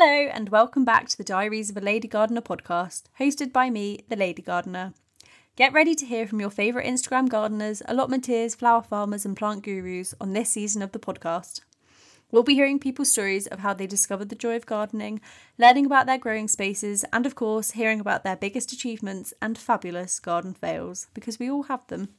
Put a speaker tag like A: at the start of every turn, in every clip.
A: Hello, and welcome back to the Diaries of a Lady Gardener podcast, hosted by me, the Lady Gardener. Get ready to hear from your favourite Instagram gardeners, allotmenteers, flower farmers, and plant gurus on this season of the podcast. We'll be hearing people's stories of how they discovered the joy of gardening, learning about their growing spaces, and of course, hearing about their biggest achievements and fabulous garden fails, because we all have them.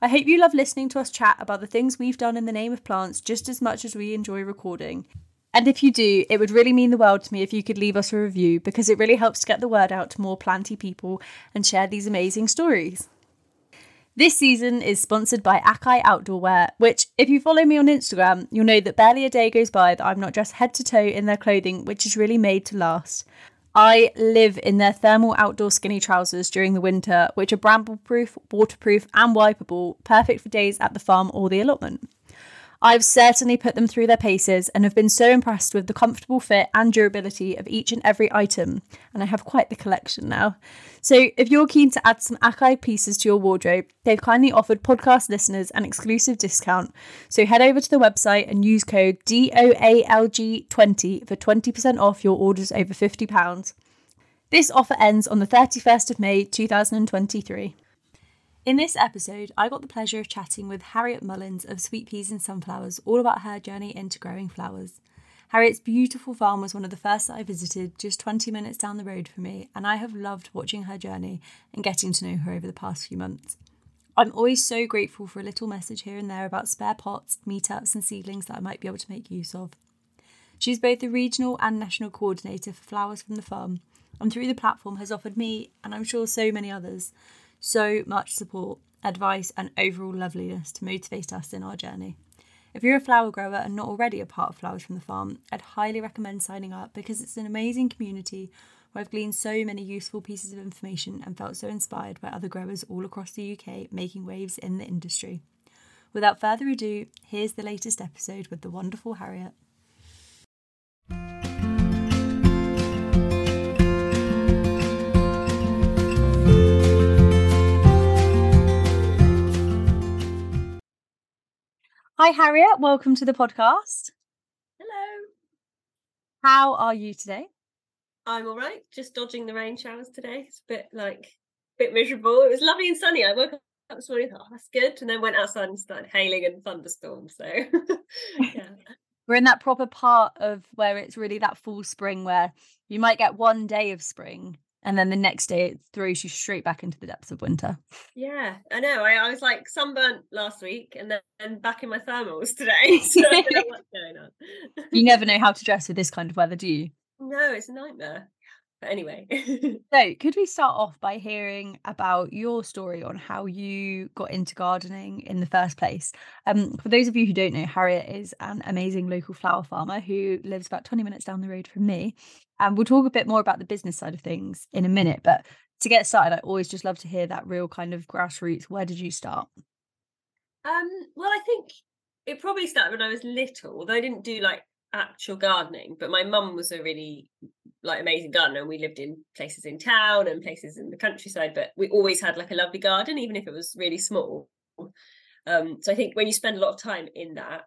A: I hope you love listening to us chat about the things we've done in the name of plants just as much as we enjoy recording. And if you do, it would really mean the world to me if you could leave us a review because it really helps to get the word out to more planty people and share these amazing stories. This season is sponsored by Acai Outdoor Wear, which, if you follow me on Instagram, you'll know that barely a day goes by that I'm not dressed head to toe in their clothing, which is really made to last. I live in their thermal outdoor skinny trousers during the winter, which are bramble proof, waterproof, and wipeable, perfect for days at the farm or the allotment. I've certainly put them through their paces and have been so impressed with the comfortable fit and durability of each and every item, and I have quite the collection now. So, if you're keen to add some Acai pieces to your wardrobe, they've kindly offered podcast listeners an exclusive discount. So, head over to the website and use code DOALG20 for 20% off your orders over £50. This offer ends on the 31st of May 2023. In this episode, I got the pleasure of chatting with Harriet Mullions of Sweet Peas and Sunflowers all about her journey into growing flowers. Harriet's beautiful farm was one of the first that I visited, just 20 minutes down the road from me, and I have loved watching her journey and getting to know her over the past few months. I'm always so grateful for a little message here and there about spare pots, meetups, and seedlings that I might be able to make use of. She's both the regional and national coordinator for Flowers from the Farm, and through the platform has offered me, and I'm sure so many others, so much support, advice, and overall loveliness to motivate us in our journey. If you're a flower grower and not already a part of Flowers from the Farm, I'd highly recommend signing up because it's an amazing community where I've gleaned so many useful pieces of information and felt so inspired by other growers all across the UK making waves in the industry. Without further ado, here's the latest episode with the wonderful Harriet. Hi, Harriet. Welcome to the podcast.
B: Hello.
A: How are you today?
B: I'm all right. Just dodging the rain showers today. It's a bit like a bit miserable. It was lovely and sunny. I woke up this morning, thought, oh, that's good, and then went outside and started hailing and thunderstorms. So, yeah.
A: We're in that proper part of where it's really that full spring where you might get one day of spring and then the next day it throws you straight back into the depths of winter.
B: Yeah, I know. I, I was like sunburnt last week and then back in my thermals today. So I don't know what's going on.
A: you never know how to dress with this kind of weather, do you?
B: No, it's a nightmare. But anyway.
A: so, could we start off by hearing about your story on how you got into gardening in the first place? Um, for those of you who don't know, Harriet is an amazing local flower farmer who lives about 20 minutes down the road from me. And we'll talk a bit more about the business side of things in a minute. But to get started, I always just love to hear that real kind of grassroots. Where did you start?
B: Um, well, I think it probably started when I was little, although I didn't do like actual gardening, but my mum was a really like amazing garden and we lived in places in town and places in the countryside, but we always had like a lovely garden, even if it was really small. Um, so I think when you spend a lot of time in that,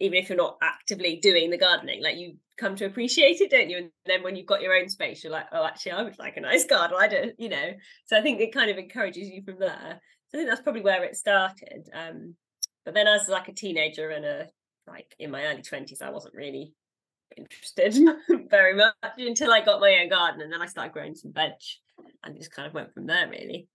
B: even if you're not actively doing the gardening, like you come to appreciate it, don't you? And then when you've got your own space, you're like, oh, actually, I would like a nice garden. I don't, you know. So I think it kind of encourages you from there. So I think that's probably where it started. Um, but then as like a teenager and a like in my early 20s i wasn't really interested very much until i got my own garden and then i started growing some veg and just kind of went from there really.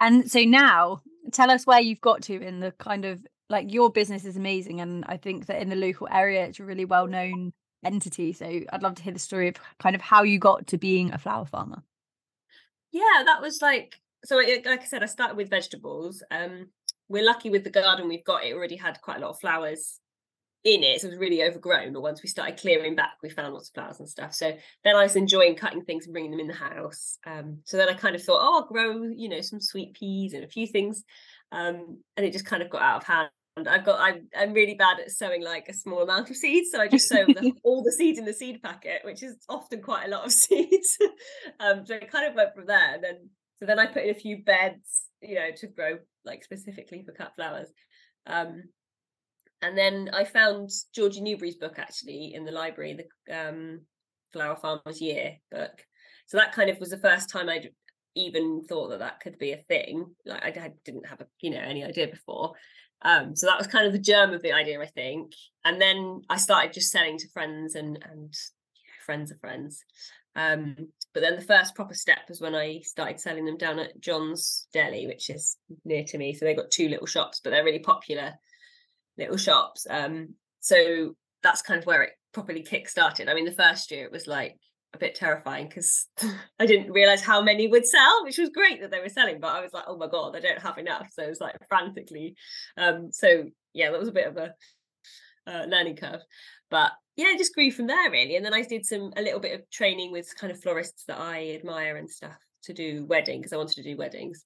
A: And so now tell us where you've got to in the kind of like your business is amazing and i think that in the local area it's a really well known entity so i'd love to hear the story of kind of how you got to being a flower farmer.
B: Yeah that was like so like i said i started with vegetables um we're lucky with the garden we've got it already had quite a lot of flowers in it so it was really overgrown but once we started clearing back we found lots of flowers and stuff so then i was enjoying cutting things and bringing them in the house um, so then i kind of thought oh i'll grow you know some sweet peas and a few things um, and it just kind of got out of hand I've got I'm, I'm really bad at sowing like a small amount of seeds, so I just sow the, all the seeds in the seed packet, which is often quite a lot of seeds. um, so it kind of went from there. And then so then I put in a few beds, you know, to grow like specifically for cut flowers. Um, and then I found Georgie Newbery's book actually in the library, the um, Flower Farmer's Year book. So that kind of was the first time I'd even thought that that could be a thing. Like I, I didn't have a you know any idea before. Um, so that was kind of the germ of the idea, I think. And then I started just selling to friends and and friends of friends. Um, but then the first proper step was when I started selling them down at John's Deli, which is near to me. So they've got two little shops, but they're really popular little shops. Um, so that's kind of where it properly kick started. I mean, the first year it was like a bit terrifying because I didn't realize how many would sell, which was great that they were selling, but I was like, oh my god, I don't have enough. So it was like frantically. Um, so yeah, that was a bit of a uh, learning curve, but yeah, it just grew from there really. And then I did some a little bit of training with kind of florists that I admire and stuff to do wedding because I wanted to do weddings.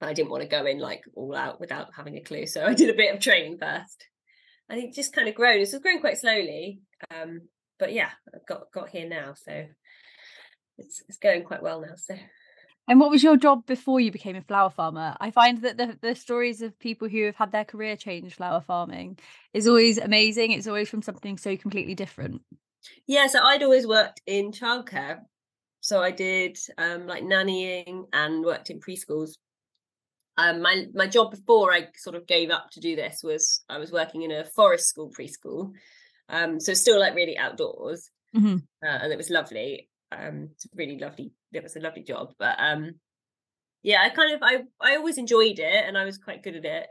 B: I didn't want to go in like all out without having a clue. So I did a bit of training first. And it just kind of grown. It's grown quite slowly. Um, but yeah, I've got got here now. So it's it's going quite well now. So
A: and what was your job before you became a flower farmer? I find that the, the stories of people who have had their career change flower farming is always amazing. It's always from something so completely different.
B: Yeah, so I'd always worked in childcare. So I did um, like nannying and worked in preschools. Um, my my job before I sort of gave up to do this was I was working in a forest school preschool, um, so still like really outdoors, mm-hmm. uh, and it was lovely. Um, it's really lovely. It was a lovely job, but um, yeah, I kind of I I always enjoyed it, and I was quite good at it,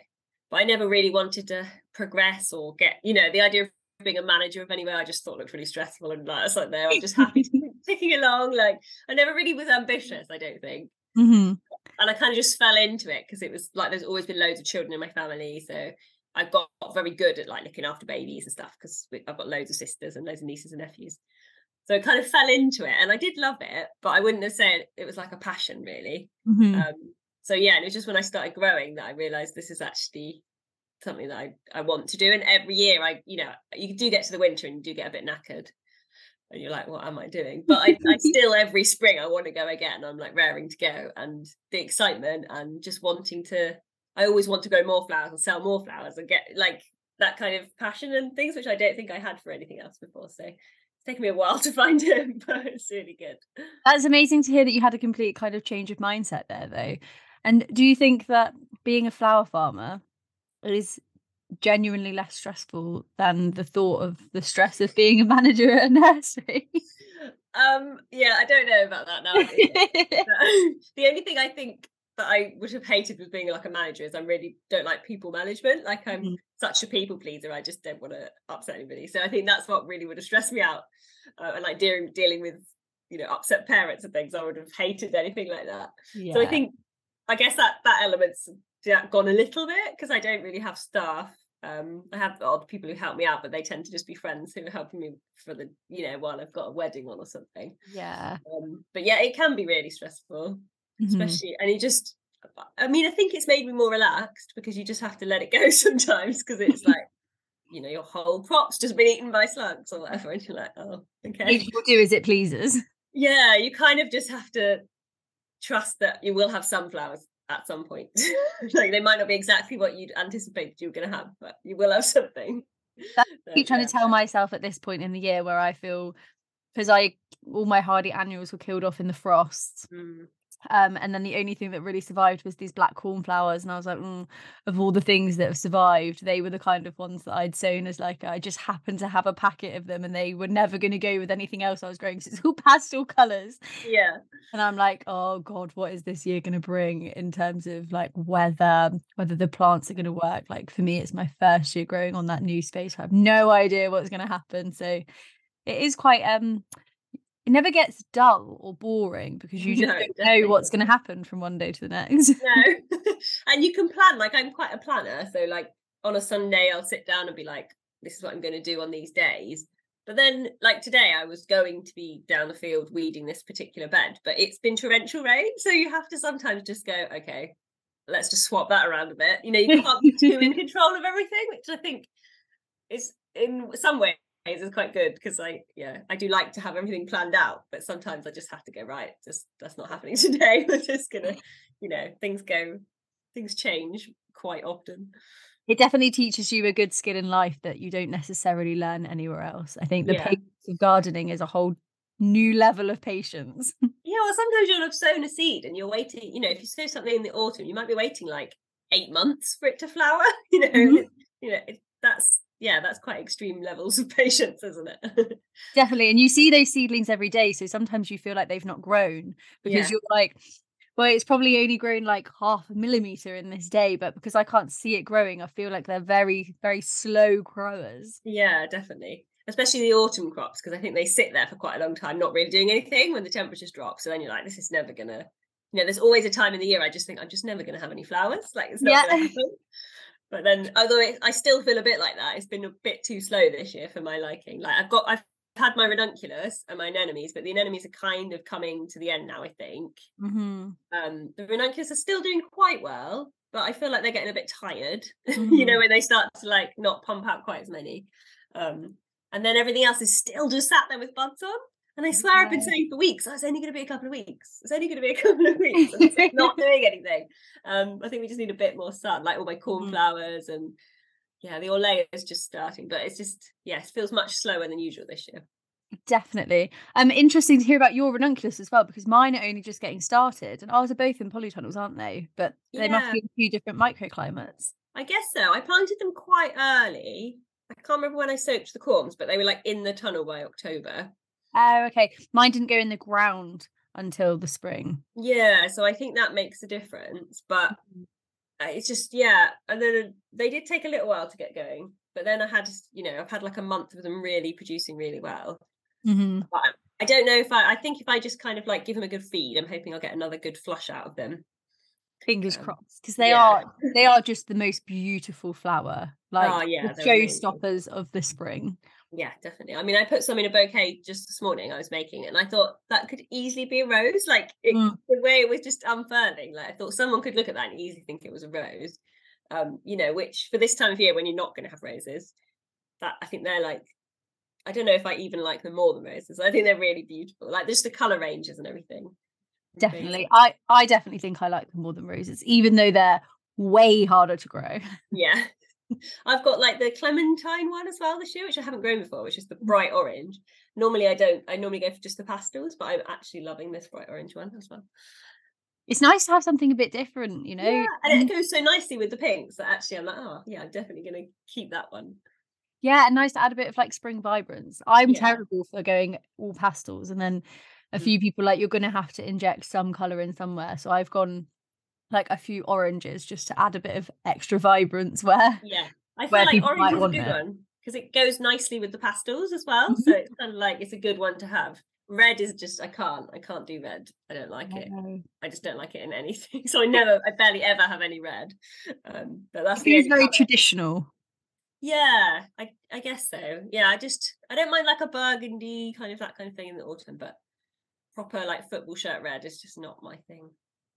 B: but I never really wanted to progress or get you know the idea of being a manager of anywhere I just thought looked really stressful and like it's like there I'm just happy ticking along like I never really was ambitious I don't think mm-hmm and I kind of just fell into it because it was like there's always been loads of children in my family, so I got very good at like looking after babies and stuff because I've got loads of sisters and loads of nieces and nephews. So I kind of fell into it, and I did love it, but I wouldn't have said it was like a passion really. Mm-hmm. Um, so yeah, and it was just when I started growing that I realised this is actually something that I, I want to do. And every year I, you know, you do get to the winter and you do get a bit knackered and you're like, what am I doing? But I, I still every spring I want to go again. I'm like raring to go, and the excitement and just wanting to. I always want to grow more flowers and sell more flowers and get like that kind of passion and things, which I don't think I had for anything else before. So it's taken me a while to find it, but it's really good.
A: That's amazing to hear that you had a complete kind of change of mindset there, though. And do you think that being a flower farmer is genuinely less stressful than the thought of the stress of being a manager at a nursery.
B: Um, yeah, I don't know about that now. the only thing I think that I would have hated with being like a manager is I really don't like people management. Like I'm mm-hmm. such a people pleaser. I just don't want to upset anybody. So I think that's what really would have stressed me out. Uh, and like dealing dealing with you know upset parents and things, I would have hated anything like that. Yeah. So I think I guess that that element's gone a little bit because I don't really have staff. Um, I have odd people who help me out, but they tend to just be friends who are helping me for the, you know, while I've got a wedding on or something.
A: Yeah.
B: Um, but yeah, it can be really stressful, mm-hmm. especially, and you just, I mean, I think it's made me more relaxed because you just have to let it go sometimes because it's like, you know, your whole crop's just been eaten by slugs or whatever, and you're like, oh, okay.
A: You do as it pleases.
B: Yeah, you kind of just have to trust that you will have sunflowers at some point. like they might not be exactly what you'd anticipated you were going to have, but you will have something.
A: I keep trying yeah. to tell myself at this point in the year where I feel because I all my hardy annuals were killed off in the frost. Mm. Um, and then the only thing that really survived was these black cornflowers. And I was like, mm, of all the things that have survived, they were the kind of ones that I'd sown as like, I just happened to have a packet of them and they were never going to go with anything else I was growing because it's all pastel colors.
B: Yeah.
A: And I'm like, oh God, what is this year going to bring in terms of like weather, whether the plants are going to work? Like for me, it's my first year growing on that new space. I have no idea what's going to happen. So it is quite um it never gets dull or boring because you just no, don't know what's going to happen from one day to the next.
B: no, and you can plan. Like I'm quite a planner, so like on a Sunday I'll sit down and be like, "This is what I'm going to do on these days." But then, like today, I was going to be down the field weeding this particular bed, but it's been torrential rain, so you have to sometimes just go, "Okay, let's just swap that around a bit." You know, you can't be too in control of everything, which I think is in some ways is quite good because I yeah I do like to have everything planned out, but sometimes I just have to go right. Just that's not happening today. We're just gonna you know things go things change quite often.
A: it definitely teaches you a good skill in life that you don't necessarily learn anywhere else. I think the
B: Yeah.
A: patience of gardening is a whole new level of patience.
B: Yeah, well, sometimes you'll have sown a seed and you're waiting. You know, if you sow something in the autumn, you might be waiting like eight months for it to flower. You know,
A: Mhm.
B: you know, it, that's yeah, that's quite extreme levels of patience, isn't it?
A: Definitely. And you see those seedlings every day. So sometimes you feel like they've not grown because
B: Yeah.
A: you're like, well, it's probably only grown like half a millimeter in this day, but because I can't see it growing, I feel like they're very, very slow growers.
B: yeah, definitely. Especially the autumn crops, because I think they sit there for quite a long time, not really doing anything when the temperatures drop. So then you're like, this is never gonna. You know, there's always a time in the year I just think I'm just never gonna have any flowers. Like it's not
A: Yeah.
B: But then, although it, I still feel a bit like that, it's been a bit too slow this year for my liking. Like I've got, I've had my ranunculus and my anemones, but the anemones are kind of coming to the end now. I think
A: Mm-hmm.
B: um, the ranunculus are still doing quite well, but I feel like they're getting a bit tired. you
A: Mhm.
B: know, when they start to like not pump out quite as many. Um, and then everything else is still just sat there with buds on. And I swear I've been saying for weeks, oh, it's only going to be a couple of weeks. It's only going to be a couple of weeks. It's not doing anything. Um, I think we just need a bit more sun, like all my cornflowers and yeah, the Orlaya is just starting, but it's just yes, feels much slower than usual this year.
A: Definitely. Um, interesting to hear about your ranunculus as well, because mine are only just getting started, and ours are both in polytunnels, aren't they? But they must be in a few different microclimates.
B: I guess so. I planted them quite early. I can't remember when I soaked the corms, but they were like in the tunnel by October.
A: Oh, okay. Mine didn't go in the ground until the spring.
B: Yeah, so I think that makes a difference. But uh, it's just yeah, and then they did take a little while to get going. But then I had, you know, I've had like a month of them really producing really well.
A: Mm-hmm.
B: But I- don't know if I. I think if I just kind of like give them a good feed, I'm hoping I'll get another good flush out of them.
A: Fingers
B: Um,
A: crossed, because they
B: yeah.
A: are they are just the most beautiful flower, like
B: Oh, yeah, amazing.
A: of the spring.
B: Yeah, definitely. I mean, I put some in a bouquet just this morning. I was making it, and I thought that could easily be a rose. Like it,
A: Mm.
B: the way it was just unfurling. Like I thought someone could look at that and easily think it was a rose. Um, you know, which for this time of year when you're not going to have roses, that I think they're like. I don't know if I even like them more than roses. I think they're really beautiful. Like just the color ranges and everything.
A: Definitely, I I definitely think I like them more than roses, even though they're way harder to grow.
B: Yeah. I've got like the clementine one as well this year, which I haven't grown before, which is the bright orange. Normally I don't. I normally go for just the pastels, but I'm actually loving this bright orange one as well.
A: It's nice to have something a bit different, you know.
B: Yeah, and
A: Mm,
B: it goes so nicely with the pinks that actually I'm like, oh yeah, I'm definitely gonna keep that one.
A: Yeah, and nice to add a bit of like spring vibrance. I'm
B: Yeah.
A: terrible for going all pastels, and then a
B: Mm.
A: few people like you're gonna have to inject some color in somewhere. So I've gone like a few oranges just to add a bit of extra vibrance. Where
B: Yeah, I feel like orange is a good
A: it.
B: one because it goes nicely with the pastels as well. So it's kind of like it's a good one to have. Red is just I can't I can't do red. I don't like it.
A: No.
B: I just don't like it in anything. So I never I barely ever have any red. Um, but that's the
A: very
B: colour.
A: traditional.
B: Yeah, I I guess so. Yeah, I just I don't mind like a burgundy kind of that kind of thing in the autumn, but proper like football shirt red is just not my thing.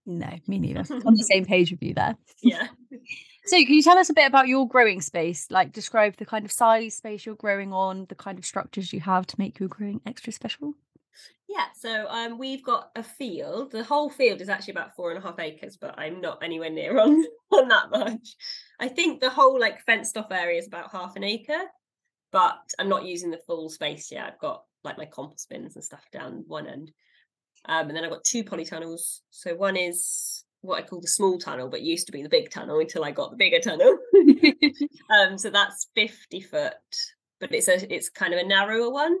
A: No, me neither. On the same page with you there.
B: Yeah.
A: So, can you tell us a bit about your growing space? Like, describe the kind of size space you're growing on, the kind of structures you have to make your growing extra special.
B: Yeah, so um, we've got a field. The whole field is actually about four and a half acres, but I'm not anywhere near on on that much. I think the whole like fenced off area is about half an acre, but I'm not using the full space yet. I've got like my compost bins and stuff down one end, um, and then I've got two polytunnels. So one is what I call the small tunnel, but used to be the big tunnel until I got the bigger tunnel. um, so that's fifty foot, but it's a it's kind of a narrower one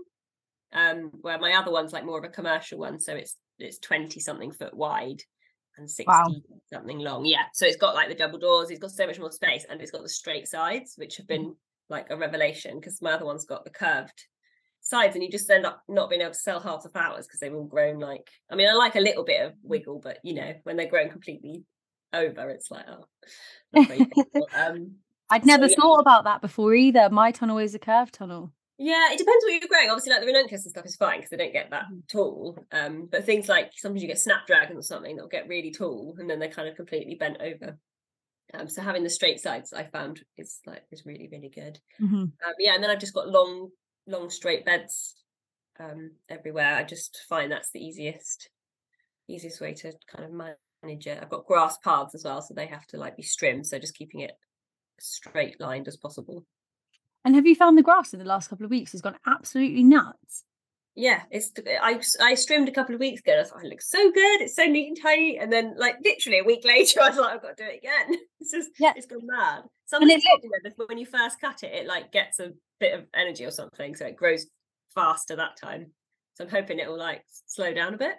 B: um where my other one's like more of a commercial one so it's it's 20 something foot wide and 60
A: Wow.
B: something long yeah so it's got like the double doors it's got so much more space and it's got the straight sides which have been like a revelation because my other one's got the curved sides and you just end up not being able to sell half the flowers because they've all grown like i mean i like a little bit of wiggle but you know when they're grown completely over it's like oh um
A: I'd
B: So,
A: never
B: yeah.
A: thought about that before either. My tunnel is a curved tunnel.
B: Yeah, it depends what you're growing. Obviously, like the ranunculus and stuff is fine because they don't get that
A: Mhm.
B: tall. Um, but things like sometimes you get snapdragon or something that'll get really tall and then they're kind of completely bent over. Um, so having the straight sides, I found is like is really really good.
A: Mhm.
B: Um, yeah, and then I've just got long long straight beds um everywhere. I just find that's the easiest easiest way to kind of manage it. I've got grass paths as well, so they have to like be trimmed. So just keeping it straight lined as possible.
A: And have you found the grass in the last couple of weeks has gone absolutely nuts?
B: Yeah, it's I I trimmed a couple of weeks ago. And I thought it looks so good. It's so neat and tidy. And then like literally a week later, I was like, I've got to do it again. It's just yeah. it's gone mad. Something it, you know, when you first cut it, it like gets a bit of energy or something, so it grows faster that time. So I'm hoping it will like slow down a bit.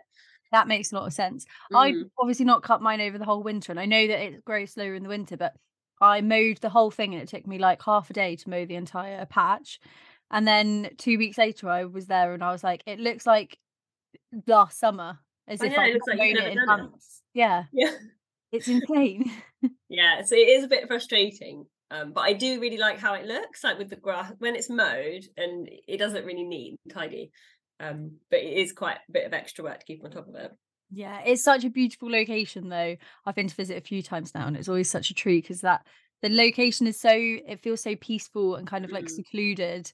A: That makes a lot of sense. Mm. I obviously not cut mine over the whole winter, and I know that it grows slower in the winter, but I mowed the whole thing and it took me like half a day to mow the entire patch. And then two weeks later, I was there and I was like, it looks like last summer, as I if know, I it looks like it in months. Yeah,
B: yeah,
A: it's insane.
B: yeah, so it is a bit frustrating. Um, but I do really like how it looks, like with the grass when it's mowed, and it doesn't really neat and tidy. Um, but it is quite a bit of extra work to keep on top of it.
A: Yeah, it's such a beautiful location though. I've been to visit a few times now and it's always such a treat because that the location is so it feels so peaceful and kind of like mm. secluded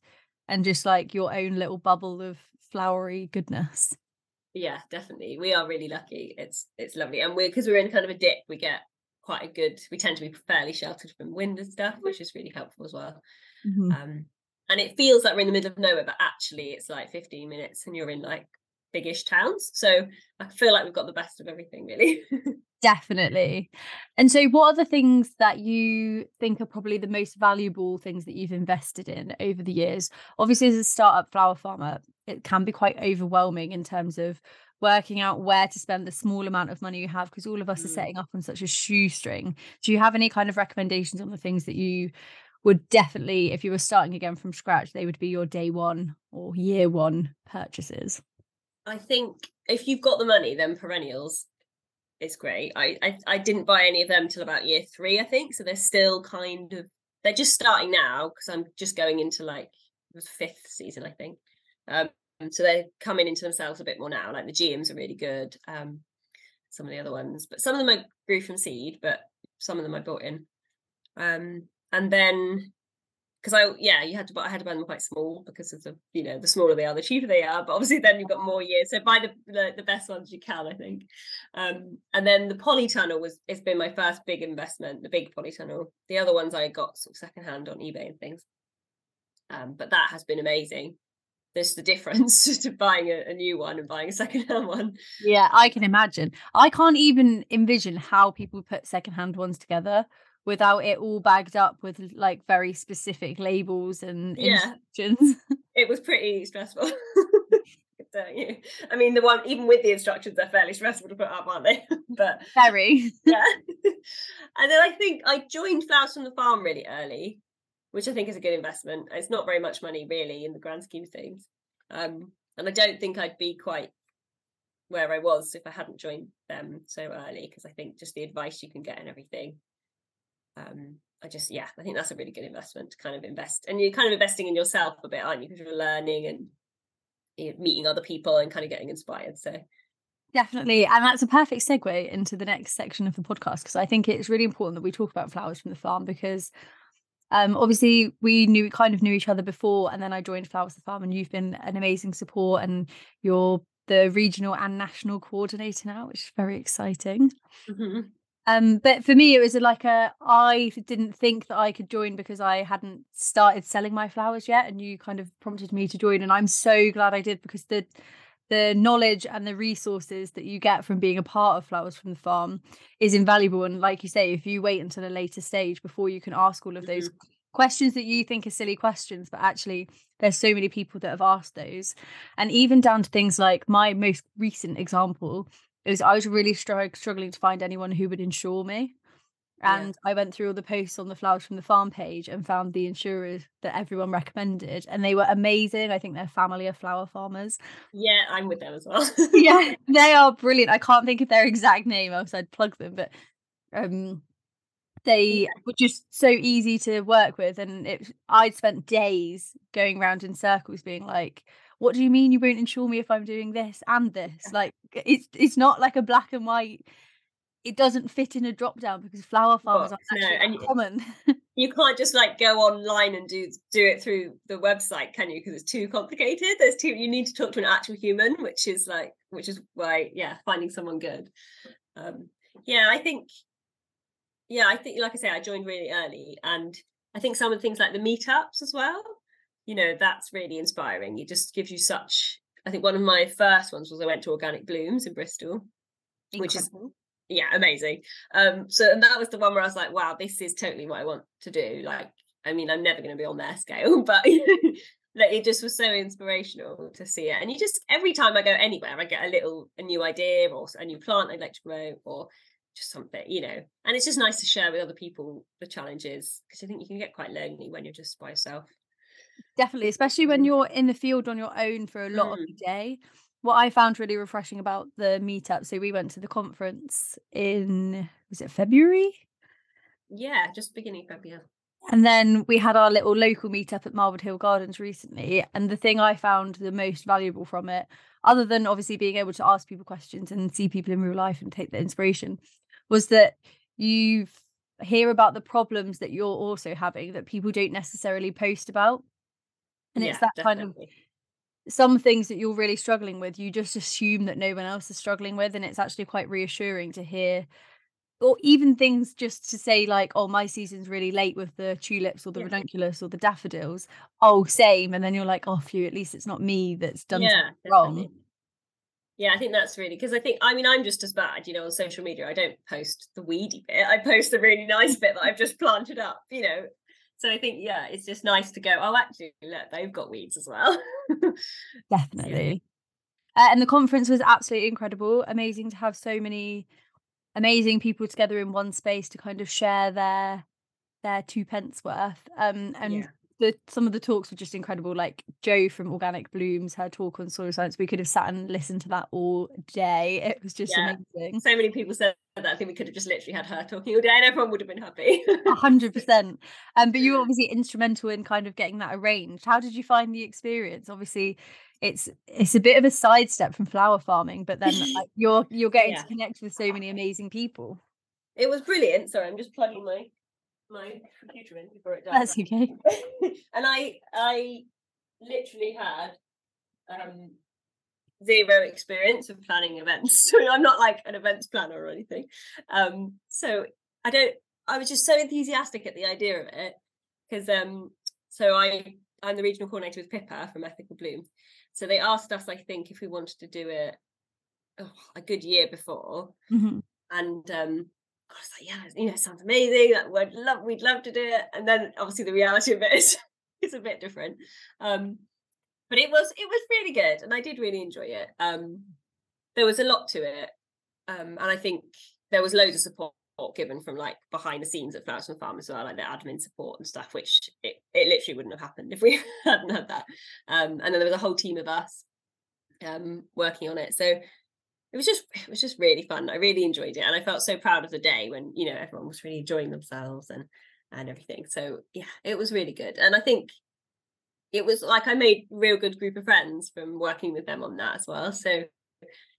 A: and just like your own little bubble of flowery goodness.
B: Yeah, definitely. We are really lucky. It's it's lovely. And we're because we're in kind of a dip, we get quite a good we tend to be fairly sheltered from wind and stuff, which is really helpful as well. Mm-hmm. Um and it feels like we're in the middle of nowhere, but actually it's like 15 minutes and you're in like biggish towns. So I feel like we've got the best of everything, really.
A: Definitely. And so, what are the things that you think are probably the most valuable things that you've invested in over the years? Obviously, as a startup flower farmer, it can be quite overwhelming in terms of working out where to spend the small amount of money you have because all of us mm. are setting up on such a shoestring. Do you have any kind of recommendations on the things that you would definitely, if you were starting again from scratch, they would be your day one or year one purchases?
B: I think if you've got the money, then perennials is great. I, I I didn't buy any of them till about year three, I think. So they're still kind of they're just starting now because I'm just going into like was fifth season, I think. Um, so they're coming into themselves a bit more now. Like the geums are really good. Um, some of the other ones, but some of them I grew from seed, but some of them I bought in. Um, and then because I yeah you had to I had to buy them quite small because of the you know the smaller they are the cheaper they are but obviously then you've got more years so buy the the, the best ones you can I think. Um, and then the polytunnel was it's been my first big investment the big polytunnel. The other ones I got sort of secondhand on eBay and things. Um, but that has been amazing. There's the difference to buying a, a, new one and buying a secondhand one.
A: Yeah, I can imagine. I can't even envision how people put secondhand ones together without it all bagged up with like very specific labels and yeah. instructions.
B: it was pretty stressful. I mean, the one even with the instructions, they're fairly stressful to put up, aren't they? but
A: very,
B: yeah. and then I think I joined Flowers from the Farm really early, which I think is a good investment. It's not very much money really in the grand scheme of things, um, and I don't think I'd be quite where I was if I hadn't joined them so early because I think just the advice you can get and everything um, I just yeah, I think that's a really good investment to kind of invest, and you're kind of investing in yourself a bit, aren't you? Because you're learning and you know, meeting other people and kind of getting inspired. So
A: definitely, and that's a perfect segue into the next section of the podcast because I think it's really important that we talk about flowers from the farm because um obviously we knew kind of knew each other before and then I joined Flowers the Farm and you've been an amazing support and you're the regional and national coordinator now which is very exciting mm-hmm. Um, but for me, it was like a I didn't think that I could join because I hadn't started selling my flowers yet, and you kind of prompted me to join, and I'm so glad I did because the the knowledge and the resources that you get from being a part of flowers from the farm is invaluable. And like you say, if you wait until a later stage before you can ask all of those mm-hmm. questions that you think are silly questions, but actually there's so many people that have asked those, and even down to things like my most recent example it was I was really str- struggling to find anyone who would insure me. And yeah. I went through all the posts on the Flowers from the Farm page and found the insurers that everyone recommended, and they were amazing. I think they're family of flower farmers.
B: Yeah, I'm with them as well.
A: yeah, they are brilliant. I can't think of their exact name, else I'd plug them, but um, they were just so easy to work with, and it. I'd spent days going around in circles, being like, what do you mean you won't insure me if I'm doing this and this? Like it's it's not like a black and white. It doesn't fit in a drop down because flower farms well, are actually no, common.
B: you can't just like go online and do do it through the website, can you? Because it's too complicated. There's too you need to talk to an actual human, which is like which is why yeah, finding someone good. Um, yeah, I think yeah, I think, like I say, I joined really early, and I think some of the things like the meetups as well. You know, that's really inspiring. It just gives you such. I think one of my first ones was I went to Organic Blooms in Bristol, Incredible. which is yeah, amazing. Um, so and that was the one where I was like, wow, this is totally what I want to do. Like, I mean, I'm never going to be on their scale, but like it just was so inspirational to see it. And you just every time I go anywhere, I get a little a new idea or a new plant I'd like to promote or just something, you know. And it's just nice to share with other people the challenges because I think you can get quite lonely when you're just by yourself.
A: Definitely, especially when you're in the field on your own for a lot mm. of the day. What I found really refreshing about the meetup, so we went to the conference in was it February?
B: Yeah, just beginning February.
A: And then we had our little local meetup at Marwood Hill Gardens recently. And the thing I found the most valuable from it, other than obviously being able to ask people questions and see people in real life and take the inspiration, was that you hear about the problems that you're also having that people don't necessarily post about. And yeah, it's that definitely. kind of some things that you're really struggling with, you just assume that no one else is struggling with. And it's actually quite reassuring to hear or even things just to say like oh my season's really late with the tulips or the yeah. ranunculus or the daffodils oh same and then you're like oh phew at least it's not me that's done yeah, wrong
B: yeah i think that's really because i think i mean i'm just as bad you know on social media i don't post the weedy bit i post the really nice bit that i've just planted up you know so i think yeah it's just nice to go oh actually look they've got weeds as well
A: definitely uh, and the conference was absolutely incredible amazing to have so many amazing people together in one space to kind of share their their two pence worth. Um, and yeah. The some of the talks were just incredible. Like Jo from Organic Blooms, her talk on soil science, we could have sat and listened to that all day. It was just yeah. amazing.
B: So many people said that. I think we could have just literally had her talking all day, and everyone would have been happy.
A: A hundred percent. Um, but you were obviously instrumental in kind of getting that arranged. How did you find the experience? Obviously, it's it's a bit of a sidestep from flower farming but then like, you're you're getting yeah. to connect with so many amazing people
B: it was brilliant sorry i'm just plugging my my computer in before it
A: dies that's okay.
B: And i i literally had um zero experience of planning events. So i'm not like an events planner or anything. Um so i don't i was just so enthusiastic at the idea of it because um so i i'm the regional coordinator with pippa from ethical bloom. So they asked us, I think, if we wanted to do it oh, a good year before. Mm-hmm. And um, Was like, yeah, you know, sounds amazing. We'd love, we'd love to do it. And then obviously the reality of it is, is a bit different. Um, but it was, it was really good, and I did really enjoy it. Um, there was a lot to it, um, and I think there was loads of support given from like behind the scenes at Flowers and Farm as well, like the admin support and stuff, which it, it literally wouldn't have happened if we hadn't had that. Um, and then there was a whole team of us um, working on it. So it was just it was just really fun. I really enjoyed it, and I felt so proud of the day when you know everyone was really enjoying themselves and and everything. So yeah, it was really good, and I think it was like I made real good group of friends from working with them on that as well. So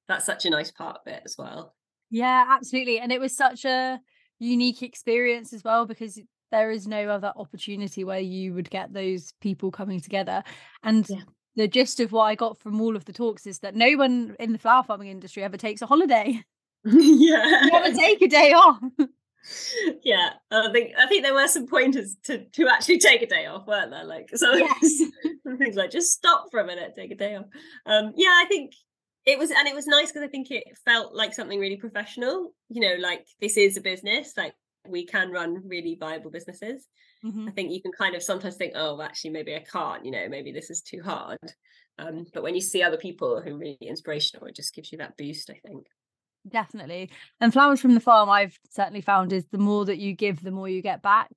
B: that's such a nice part of it as well.
A: Yeah, absolutely. And it was such a unique experience as well because there is no other opportunity where you would get those people coming together. And yeah. The gist of what I got from all of the talks is that no one in the flower farming industry ever takes a holiday.
B: yeah.
A: You never take a day off.
B: yeah. I think I think there were some pointers to to actually take a day off, weren't there? Like so yes. things like just stop for a minute, take a day off. Um yeah, I think it was and it was nice because i think it felt like something really professional you know like this is a business like we can run really viable businesses mm-hmm. i think you can kind of sometimes think oh actually maybe i can't you know maybe this is too hard. Um, but when you see other people who are really inspirational it just gives you that boost i think.
A: Definitely. And flowers from the farm i've certainly found is the more that you give the more you get back.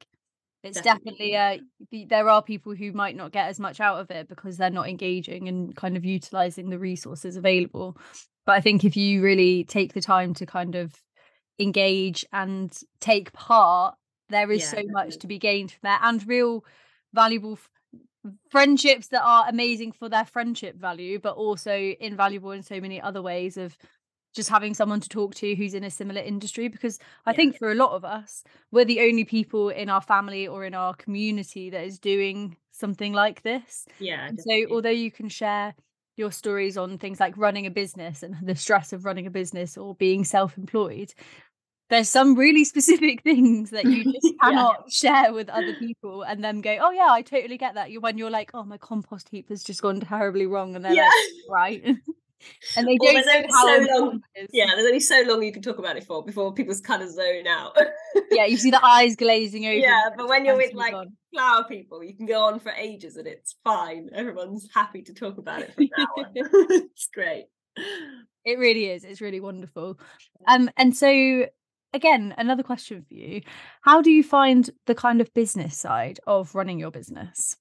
A: It's definitely, definitely. uh there are people who might not get as much out of it because they're not engaging and kind of utilizing the resources available. But i think if you really take the time to kind of engage and take part there is yeah, so definitely. much to be gained from that and real valuable f- friendships that are amazing for their friendship value but also invaluable in so many other ways of just having someone to talk to who's in a similar industry because I yeah. think for a lot of us, we're the only people in our family or in our community that is doing something like this.
B: Yeah.
A: so although you can share your stories on things like running a business and the stress of running a business or being self-employed, there's some really specific things that you just
B: Yeah.
A: cannot share with other people and then go, oh yeah, I totally get that. You when you're like, oh my compost heap has just gone terribly wrong, and they're
B: Yeah.
A: like, right. and they
B: Or
A: don't
B: there's
A: know
B: only
A: how
B: so long-. Yeah, there's only so long you can talk about it for before people's kind of zone out.
A: yeah, you see the eyes glazing over.
B: Yeah, but when you're with, like,
A: on.
B: Flower people, you can go on for ages and it's fine. Everyone's happy to talk about it for an hour. it's great.
A: It really is. It's really wonderful. Um, and so again, another question for you: How do you find the kind of business side of running your business?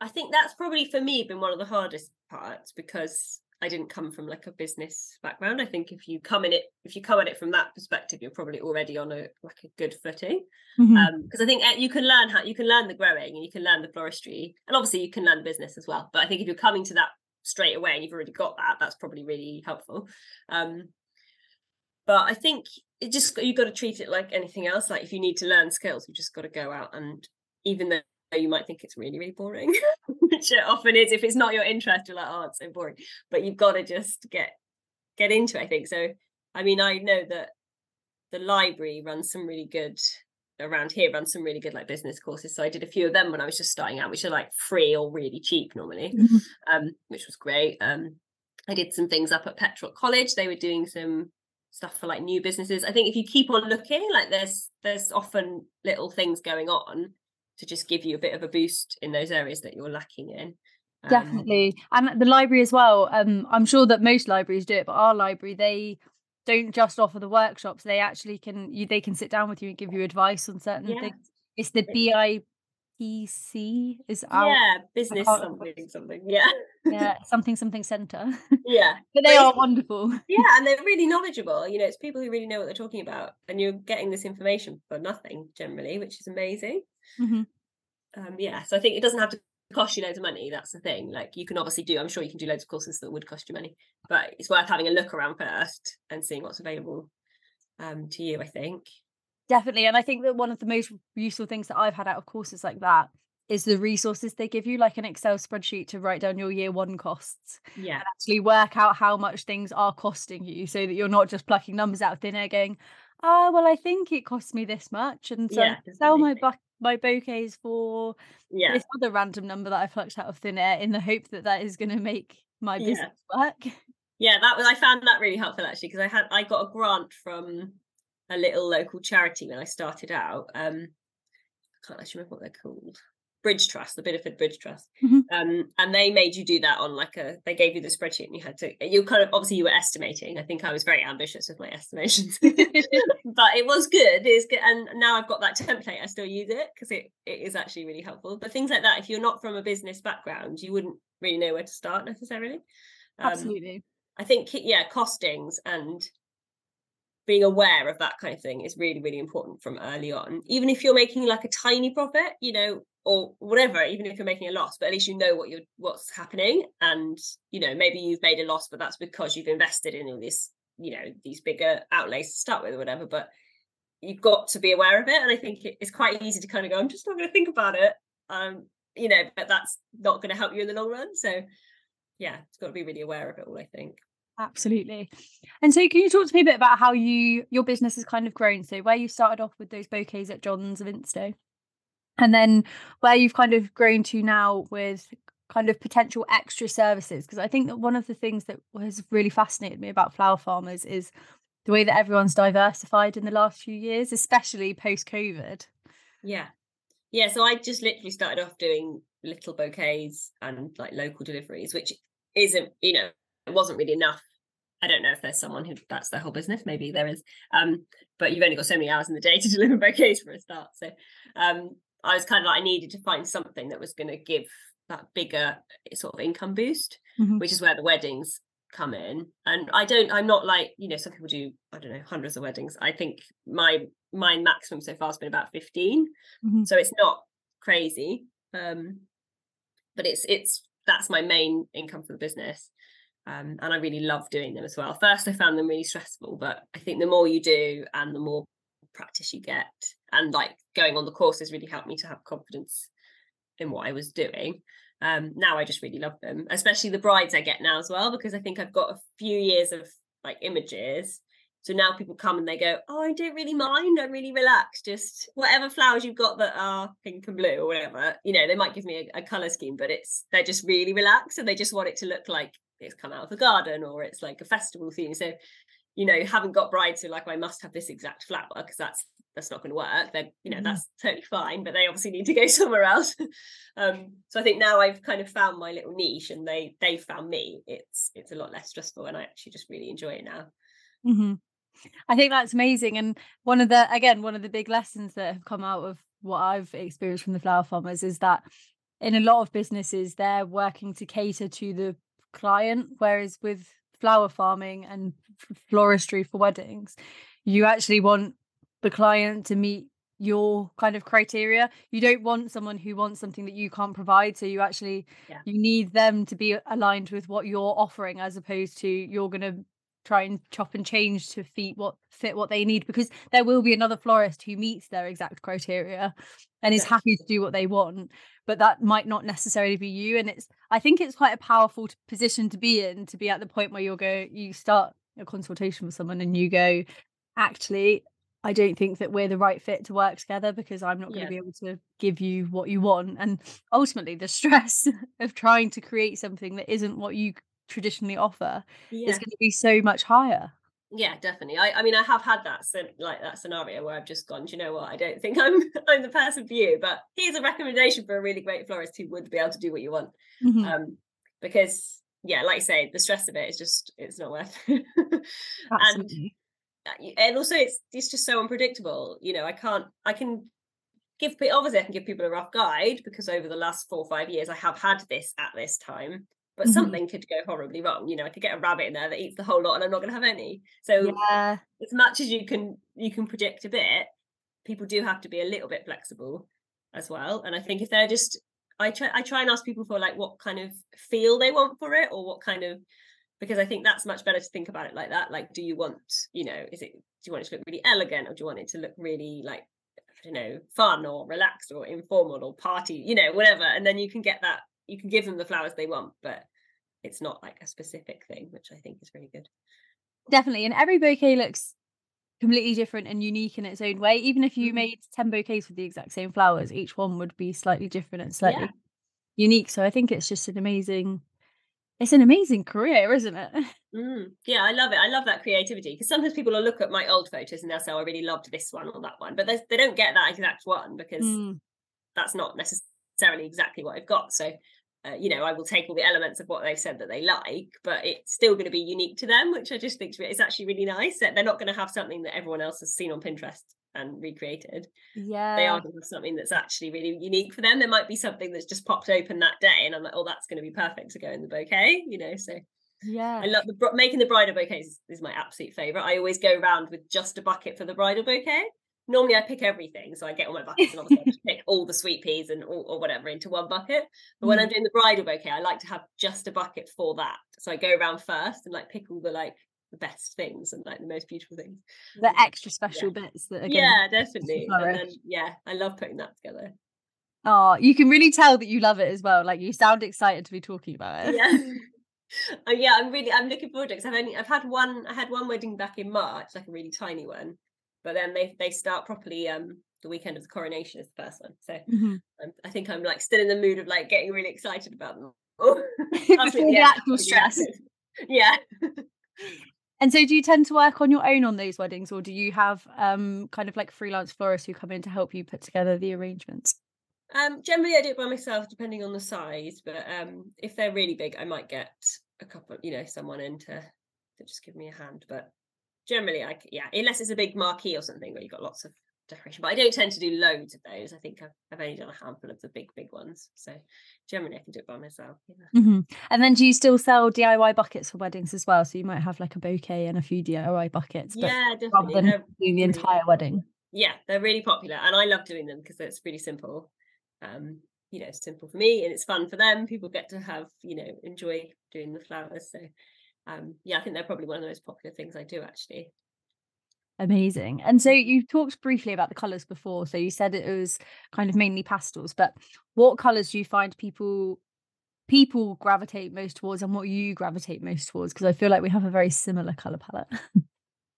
B: I think that's probably for me been one of the hardest parts because I didn't come from like a business background. I think if you come in it, if you come at it from that perspective, you're probably already on a like a good footing. Because I think uh, you can learn how you can learn the growing and you can learn the floristry, and obviously you can learn the business as well. But I think if you're coming to that straight away and you've already got that, that's probably really helpful. Um, but I think it just you've got to treat it like anything else. Like if you need to learn skills, you just got to go out and even though you might think it's really really boring, which it often is. If it's not your interest, you're like, oh, it's so boring. But you've got to just get get into. it, I think so. I mean, I know that the library runs some really good around here runs some really good like business courses so i did a few of them when i was just starting out which are like free or really cheap normally
A: Mhm.
B: um which was great um i did some things up at Petroc college they were doing some stuff for like new businesses i think if you keep on looking like there's there's often little things going on to just give you a bit of a boost in those areas that you're lacking in Um,
A: Definitely. And the library as well. Um, I'm sure that most libraries do it, but our library, they don't just offer the workshops. They actually can you they can sit down with you and give you advice on certain
B: Yeah.
A: things. It's the
B: It-
A: BIPC is our
B: yeah business something something yeah
A: yeah, something something center.
B: yeah
A: but they are wonderful.
B: yeah and they're really knowledgeable you know it's people who really know what they're talking about and you're getting this information for nothing generally which is amazing
A: Mhm.
B: um yeah so i think it doesn't have to cost you loads of money that's the thing like you can obviously do i'm sure you can do loads of courses that would cost you money but it's worth having a look around first and seeing what's available um to you i think
A: Definitely. And I think that one of the most useful things that I've had out of courses like that is the resources they give you, like an Excel spreadsheet to write down your year one costs.
B: yeah And
A: actually work out how much things are costing you so that you're not just plucking numbers out of thin air going ah well i think it costs me this much and so
B: Yeah,
A: sell my bu- my bouquets for
B: yeah
A: this other random number that i plucked out of thin air in the hope that that is going to make my
B: Yeah.
A: business work
B: yeah that was i found that really helpful actually because i had i got a grant from a little local charity when i started out um i can't actually remember what they're called. Bridge trust the bideford bridge trust.
A: Mhm.
B: um and they made you do that on like a they gave you the spreadsheet and you had to you kind of obviously you were estimating. I think i was very ambitious with my estimations. But it was good it's good and now i've got that template i still use it because it, it is actually really helpful. But things like that if you're not from a business background you wouldn't really know where to start necessarily. Um,
A: absolutely.
B: I think yeah, costings and being aware of that kind of thing is really really important from early on. Even if you're making like a tiny profit, you know, or whatever, even if you're making a loss, but at least you know what you're what's happening, and you know maybe you've made a loss, but that's because you've invested in all this, you know, these bigger outlays to start with or whatever. But you've got to be aware of it, and I think it's quite easy to kind of go, I'm just not going to think about it, um, you know, but that's not going to help you in the long run. So yeah, it's got to be really aware of it all. I think.
A: Absolutely and so can you talk to me a bit about how you your business has kind of grown so where you started off with those bouquets at john's of Instow and then where you've kind of grown to now with kind of potential extra services because i think that one of the things that has really fascinated me about flower farmers is the way that everyone's diversified in the last few years especially post covid
B: Yeah. Yeah. So I just literally started off doing little bouquets and like local deliveries, which isn't, you know, it wasn't really enough. I don't know if there's someone who that's their whole business. Maybe there is. Um, but you've only got so many hours in the day to deliver bouquets for a start. So um I was kind of like I needed to find something that was gonna give that bigger eh, sort of income boost,
A: Mhm.
B: which is where the weddings come in. And I don't I'm not like, you know, some people do, I don't know, hundreds of weddings. I think my my maximum so far has been about 15
A: Mhm.
B: so it's not crazy um but it's it's that's my main income for the business um and i really love doing them as well first i found them really stressful but i think the more you do and the more practice you get and like going on the courses really helped me to have confidence in what i was doing um now i just really love them especially the brides i get now as well because i think i've got a few years of like images So now people come and they go, Oh, I don't really mind. I'm really relaxed. Just whatever flowers you've got that are pink and blue or whatever, you know, they might give me a, a color scheme, but it's they're just really relaxed and they just want it to look like it's come out of the garden or it's like a festival theme. So, you know, you haven't got brides who like, I must have this exact flower because that's that's not going to work. Then, you know, mm-hmm. that's totally fine, but they obviously need to go somewhere else. um, so I think now I've kind of found my little niche and they they've found me. It's it's a lot less stressful and I actually just really enjoy it now.
A: Mm-hmm. I think that's amazing. And one of the, again, one of the big lessons that have come out of what I've experienced from the flower farmers is that in a lot of businesses, they're working to cater to the client, whereas with flower farming and floristry for weddings, you actually want the client to meet your kind of criteria you don't want someone who wants something that you can't provide so you actually yeah. you need them to be aligned with what you're offering as opposed to you're going to try and chop and change to fit what fit what they need because there will be another florist who meets their exact criteria and is happy to do what they want but that might not necessarily be you and it's i think it's quite a powerful position to be in to be at the point where you'll go you start a consultation with someone and you go actually I don't think that we're the right fit to work together because I'm not going yeah. to be able to give you what you want. And ultimately, the stress of trying to create something that isn't what you traditionally offer yeah. is going to be so much higher.
B: Yeah definitely. I, I mean i have had that like that scenario where i've just gone do you know what? I don't think i'm i'm the person for you but here's a recommendation for a really great florist who would be able to do what you want. Mm-hmm. um because yeah like i say the stress of it is just it's not worth it. And and also it's it's just so unpredictable you know i can't i can give obviously i can give people a rough guide because over the last four or five years i have had this at this time but mm-hmm. something could go horribly wrong you know i could get a rabbit in there that eats the whole lot and i'm not going to have any so yeah. as much as you can you can predict a bit people do have to be a little bit flexible as well and i think if they're just i try i try and ask people for like what kind of feel they want for it or what kind of because i think that's much better to think about it like that like do you want you know is it do you want it to look really elegant or do you want it to look really like I don't know fun or relaxed or informal or party you know whatever and then you can get that you can give them the flowers they want, but it's not like a specific thing, which I think is really good.
A: Definitely. And every bouquet looks completely different and unique in its own way. Even if you mm-hmm. made 10 bouquets with the exact same flowers, each one would be slightly different and slightly yeah. unique. So I think it's just an amazing it's an amazing career, isn't it?
B: Mm, yeah, I love it. I love that creativity because sometimes people will look at my old photos and they'll say, oh, "I really loved this one or that one," but they don't get that exact one because mm. that's not necessarily necessarily exactly what I've got. So, uh, you know, I will take all the elements of what they've said that they like, but it's still going to be unique to them, which I just think is actually really nice. That they're not going to have something that everyone else has seen on Pinterest and recreated.
A: Yeah,
B: they are going to have something that's actually really unique for them. There might be something that's just popped open that day, and I'm like, oh, that's going to be perfect to go in the bouquet. You know, so.
A: Yeah, I
B: love the making the bridal bouquets is, is my absolute favorite. I always go around with just a bucket for the bridal bouquet normally I pick everything. So I get all my buckets and obviously I pick all the sweet peas and or, or whatever into one bucket. But when I'm mm. doing the bridal bouquet, I like to have just a bucket for that. So I go around first and like pick all the like the best things and like the most beautiful things.
A: The extra special yeah. bits that are
B: Yeah, definitely. And then, yeah, I love putting that together.
A: Oh, you can really tell that you love it as well. Like you sound excited to be talking about
B: it. Yeah. oh yeah, I'm really I'm looking forward to it because I've only I've had one I had one wedding back in March, like a really tiny one but then they they start properly um the weekend of the coronation is the first one. So mm-hmm. I think I'm like still in the mood of like getting really excited about them
A: Before the actual stress.
B: yeah.
A: And so do you tend to work on your own on those weddings or do you have um kind of like freelance florists who come in to help you put together the arrangements?
B: Um generally I do it by myself depending on the size but um if they're really big I might get a couple you know someone in to to just give me a hand but generally I yeah, unless it's a big marquee or something where you've got lots of decoration. But I don't tend to do loads of those. I think I've, I've only done a handful of the big, big ones. So generally I can do it by myself. Yeah.
A: Mm-hmm. And then do you still sell DIY buckets for weddings as well? So you might have like a bouquet and a few DIY buckets.
B: yeah, definitely. Rather
A: than doing the entire wedding.
B: Yeah, they're really popular. And I love doing them because it's really simple. Um, you know, simple for me and it's fun for them. People get to have, you know, enjoy doing the flowers. So um, yeah, I think they're probably one of the most popular things I do actually.
A: Amazing. And so you talked briefly about the colours before. So you said it was kind of mainly pastels, but what colours do you find people people gravitate most towards and what you gravitate most towards? Because I feel like we have a very similar colour palette.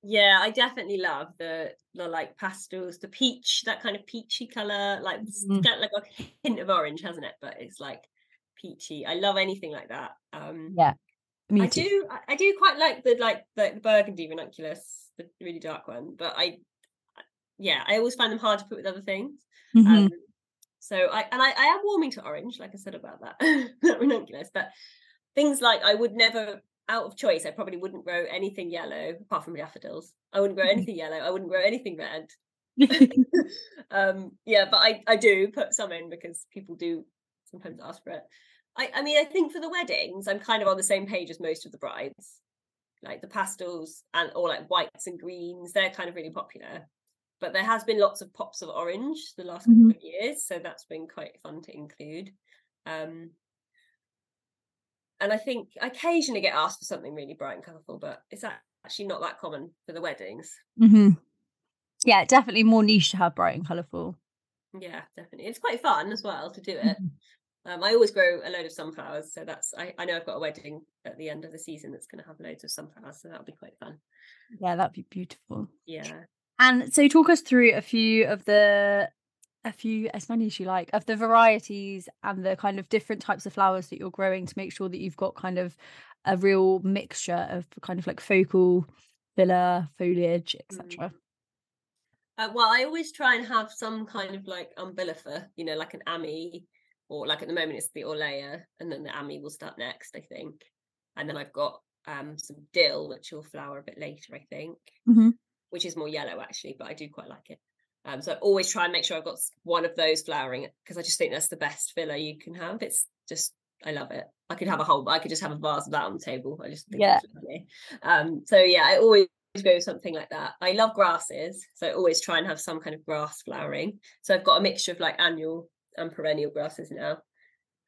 B: Yeah, I definitely love the the like pastels, the peach, that kind of peachy color. Like
A: Mhm.
B: got like a hint of orange, hasn't it? But it's like peachy. I love anything like that. Um
A: Yeah,
B: I do I- do quite like the like the, the burgundy ranunculus, the really dark one. But I yeah, I always find them hard to put with other things.
A: Mhm.
B: Um, so I and I, I am warming to orange, like I said about that, that ranunculus. But things like I would never, out of choice, I probably wouldn't grow anything yellow apart from daffodils. I wouldn't grow
A: Mhm.
B: anything yellow. I wouldn't grow anything red. um, yeah, but I I do put some in because people do sometimes ask for it. I I mean I think for the weddings I'm kind of on the same page as most of the brides. Like the pastels and or like whites and greens, they're kind of really popular but there has been lots of pops of orange the last couple
A: Mhm.
B: of years so that's been quite fun to include um and i think I occasionally get asked for something really bright and colourful but it's ac- actually not that common for the weddings
A: hmm Yeah, definitely more niche to have bright and colourful.
B: yeah definitely it's quite fun as well to do it
A: Mhm.
B: Um, i always grow a load of sunflowers so that's I, I know i've got a wedding at the end of the season that's going to have loads of sunflowers so that'll be quite fun
A: Yeah, that'd be beautiful.
B: yeah
A: And so, talk us through a few of the, a few as many as you like, of the varieties and the kind of different types of flowers that you're growing to make sure that you've got kind of a real mixture of kind of like focal, filler, foliage, etc.
B: Uh, well, I always try and have some kind of like umbellifer, you know, like an ammi, or like at the moment it's the Orlaya, and then the ammi will start next, I think. And then I've got um some dill, which will flower a bit later, I think,
A: Mhm.
B: which is more yellow actually, but I do quite like it. Um, so I always try and make sure I've got one of those flowering because I just think that's the best filler you can have. It's just I love it. I could have a whole, I could just have a vase of that on the table. I just think
A: Yeah.
B: it's lovely. Um, so yeah, I always go something like that. I love grasses, so I always try and have some kind of grass flowering. So I've got a mixture of like annual and perennial grasses now.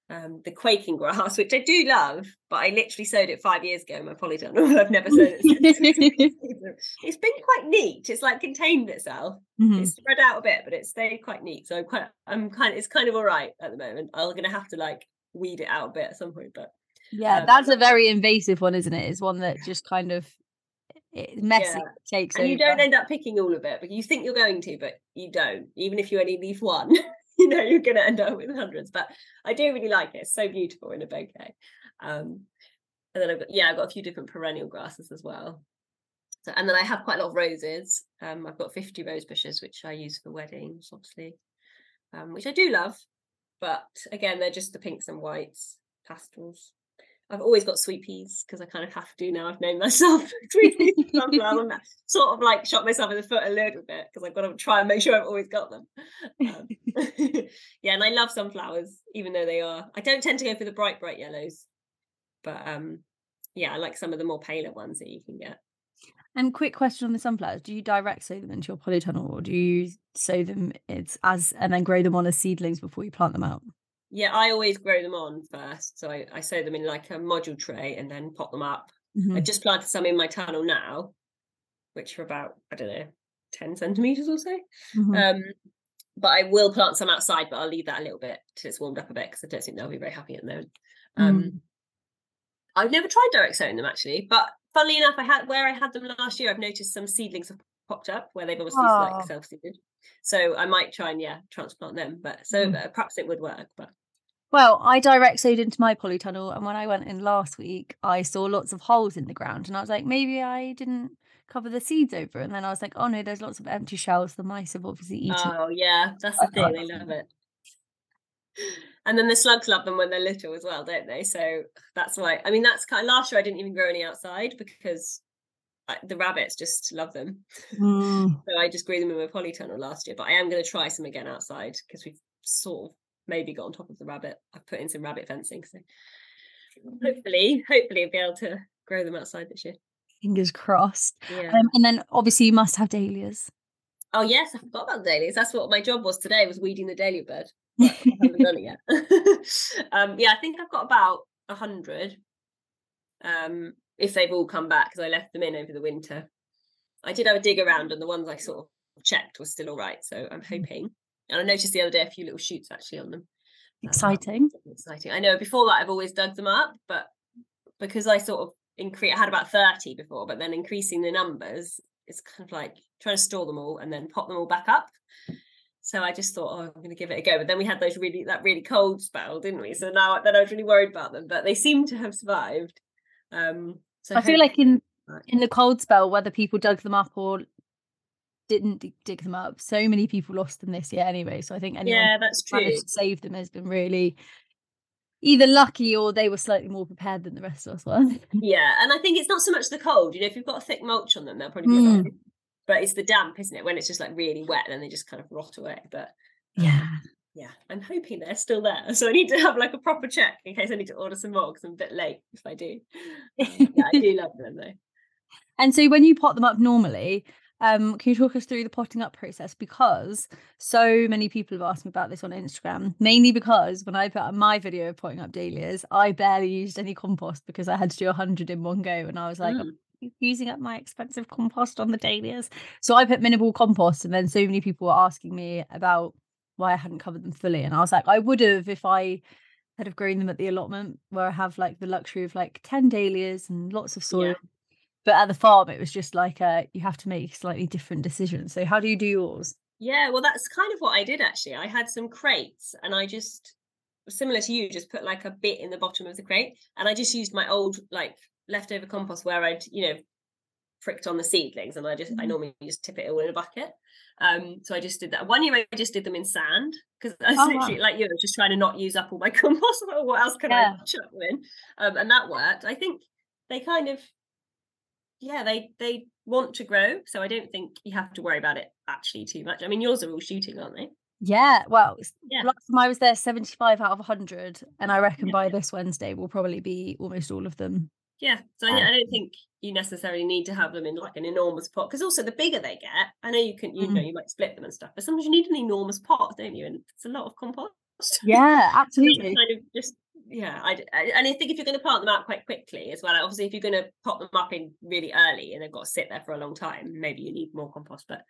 B: Um, the quaking grass, which I do love, but I literally sowed it five years ago in my polytunnel. I've never sowed it since. it's been quite neat. It's like contained itself.
A: Mhm.
B: It's spread out a bit, but it's stayed quite neat. So I'm quite, I'm kind of, it's kind of all right at the moment. I'm gonna have to like weed it out a bit at some point, but
A: Yeah,
B: Um,
A: that's a very invasive one, isn't it? It's one that just kind of it's messy,
B: Yeah.
A: takes
B: and you don't end up picking all of it, but you think you're going to, but you don't. Even if you only leave one, you know you're going to end up with hundreds. But I do really like it. It's so beautiful in a bouquet. Um, and then I've got yeah, I've got a few different perennial grasses as well. So and then I have quite a lot of roses. Um, I've got 50 rose bushes which I use for weddings, obviously, um, which I do love. But again, they're just the pinks and whites, pastels. I've always got sweet peas because I kind of have to now. I've named myself sweet peas and sunflower. and sort of like shot myself in the foot a little bit because I've got to try and make sure I've always got them. Um, yeah, and I love sunflowers, even though they are. I don't tend to go for the bright, bright yellows, but um, yeah, I like some of the more paler ones that you can get.
A: And quick question on the sunflowers: Do you direct sow them into your polytunnel, or do you sow them it's as and then grow them on as seedlings before you plant them out?
B: Yeah, I always grow them on first, so I, I sow them in like a module tray and then pot them up.
A: Mhm.
B: I've just planted some in my tunnel now, which are about I don't know, ten centimeters or so.
A: Mhm.
B: Um, but I will plant some outside, but I'll leave that a little bit till it's warmed up a bit because I don't think they'll be very happy at the moment. Um,
A: Mm.
B: I've never tried direct sowing them actually, but funnily enough, I had where I had them last year. I've noticed some seedlings have popped up where they've obviously
A: Oh.
B: like self-seeded. So I might try and yeah transplant them. But so
A: Mm.
B: perhaps it would work. But
A: Well, I direct sowed into my polytunnel, and when I went in last week, I saw lots of holes in the ground, and I was like, maybe I didn't cover the seeds over. And then I was like, oh no, there's lots of empty shells. The mice have obviously eaten.
B: oh yeah, that's the thing. They love it. And then the slugs love them when they're little as well, don't they? So that's why. I mean, that's kind of last year. I didn't even grow any outside because I, the rabbits just love them.
A: Mm.
B: So I just grew them in my polytunnel last year, but I am going to try some again outside because we've sort of maybe got on top of the rabbit. I've put in some rabbit fencing, so hopefully, hopefully, I'll be able to grow them outside this year.
A: Fingers crossed.
B: Yeah.
A: Um, and then obviously you must have dahlias.
B: oh yes, I forgot about the dahlias. That's what my job was today was weeding the dahlia bed. I haven't done it yet. um, yeah, I think I've got about a hundred. Um, if they've all come back because I left them in over the winter. I did have a dig around, and the ones I sort of checked were still all right. So I'm hoping. And I noticed the other day a few little shoots actually on them. Um,
A: Exciting.
B: exciting. I know before that I've always dug them up, but because I sort of increase, I had about thirty before, but then increasing the numbers, it's kind of like trying to store them all and then pop them all back up. So I just thought, oh, I'm going to give it a go. But then we had those really that really cold spell, didn't we? So now then I was really worried about them, but they seem to have survived. Um, so
A: I feel like in in the cold spell, whether people dug them up or didn't dig them up, so many people lost them this year anyway. So I think anyone
B: yeah, that's true.
A: To save them has been really either lucky or they were slightly more prepared than the rest of us were.
B: yeah, and I think it's not so much the cold. You know, if you've got a thick mulch on them, they'll probably be mm. but it's the damp, isn't it? When it's just like really wet, and then they just kind of rot away. But
A: yeah,
B: yeah, I'm hoping they're still there. So I need to have like a proper check in case I need to order some more because I'm a bit late if I do. Um, yeah, I do love them though.
A: And so when you pot them up normally, um, can you talk us through the potting up process? Because so many people have asked me about this on Instagram, mainly because when I put up my video of potting up dahlias, I barely used any compost because I had to do 100 in one go. And I was like, mm using up my expensive compost on the dahlias. So I put minimal compost, and then so many people were asking me about why I hadn't covered them fully. And I was like, I would have if I had have grown them at the allotment where I have like the luxury of like 10 dahlias and lots of soil. Yeah. But at the farm, it was just like uh, you have to make slightly different decisions. So how do you do yours?
B: Yeah, well, that's kind of what I did actually. I had some crates and I just similar to you, just put like a bit in the bottom of the crate and I just used my old like leftover compost where I'd, you know, pricked on the seedlings and I just mm-hmm. I normally just tip it all in a bucket. Um, so I just did that. One year I just did them in sand because I was oh, literally wow. like you know just trying to not use up all my compost. what else can yeah. I chuck in? Um, and that worked. I think they kind of yeah they they want to grow, so I don't think you have to worry about it actually too much. I mean yours are all shooting, aren't they?
A: Yeah, well, yeah. last time I was there, 75 out of 100. And I reckon yeah. by this Wednesday we'll probably be almost all of them
B: yeah, so I, I, don't think you necessarily need to have them in like an enormous pot because also the bigger they get, I know you can, you mm. know, you might split them and stuff, but sometimes you need an enormous pot, don't you? And it's a lot of compost.
A: Yeah, absolutely.
B: kind of just yeah, I, I, and I think if you're going to plant them out quite quickly as well, obviously if you're going to pop them up in really early and they've got to sit there for a long time, maybe you need more compost. But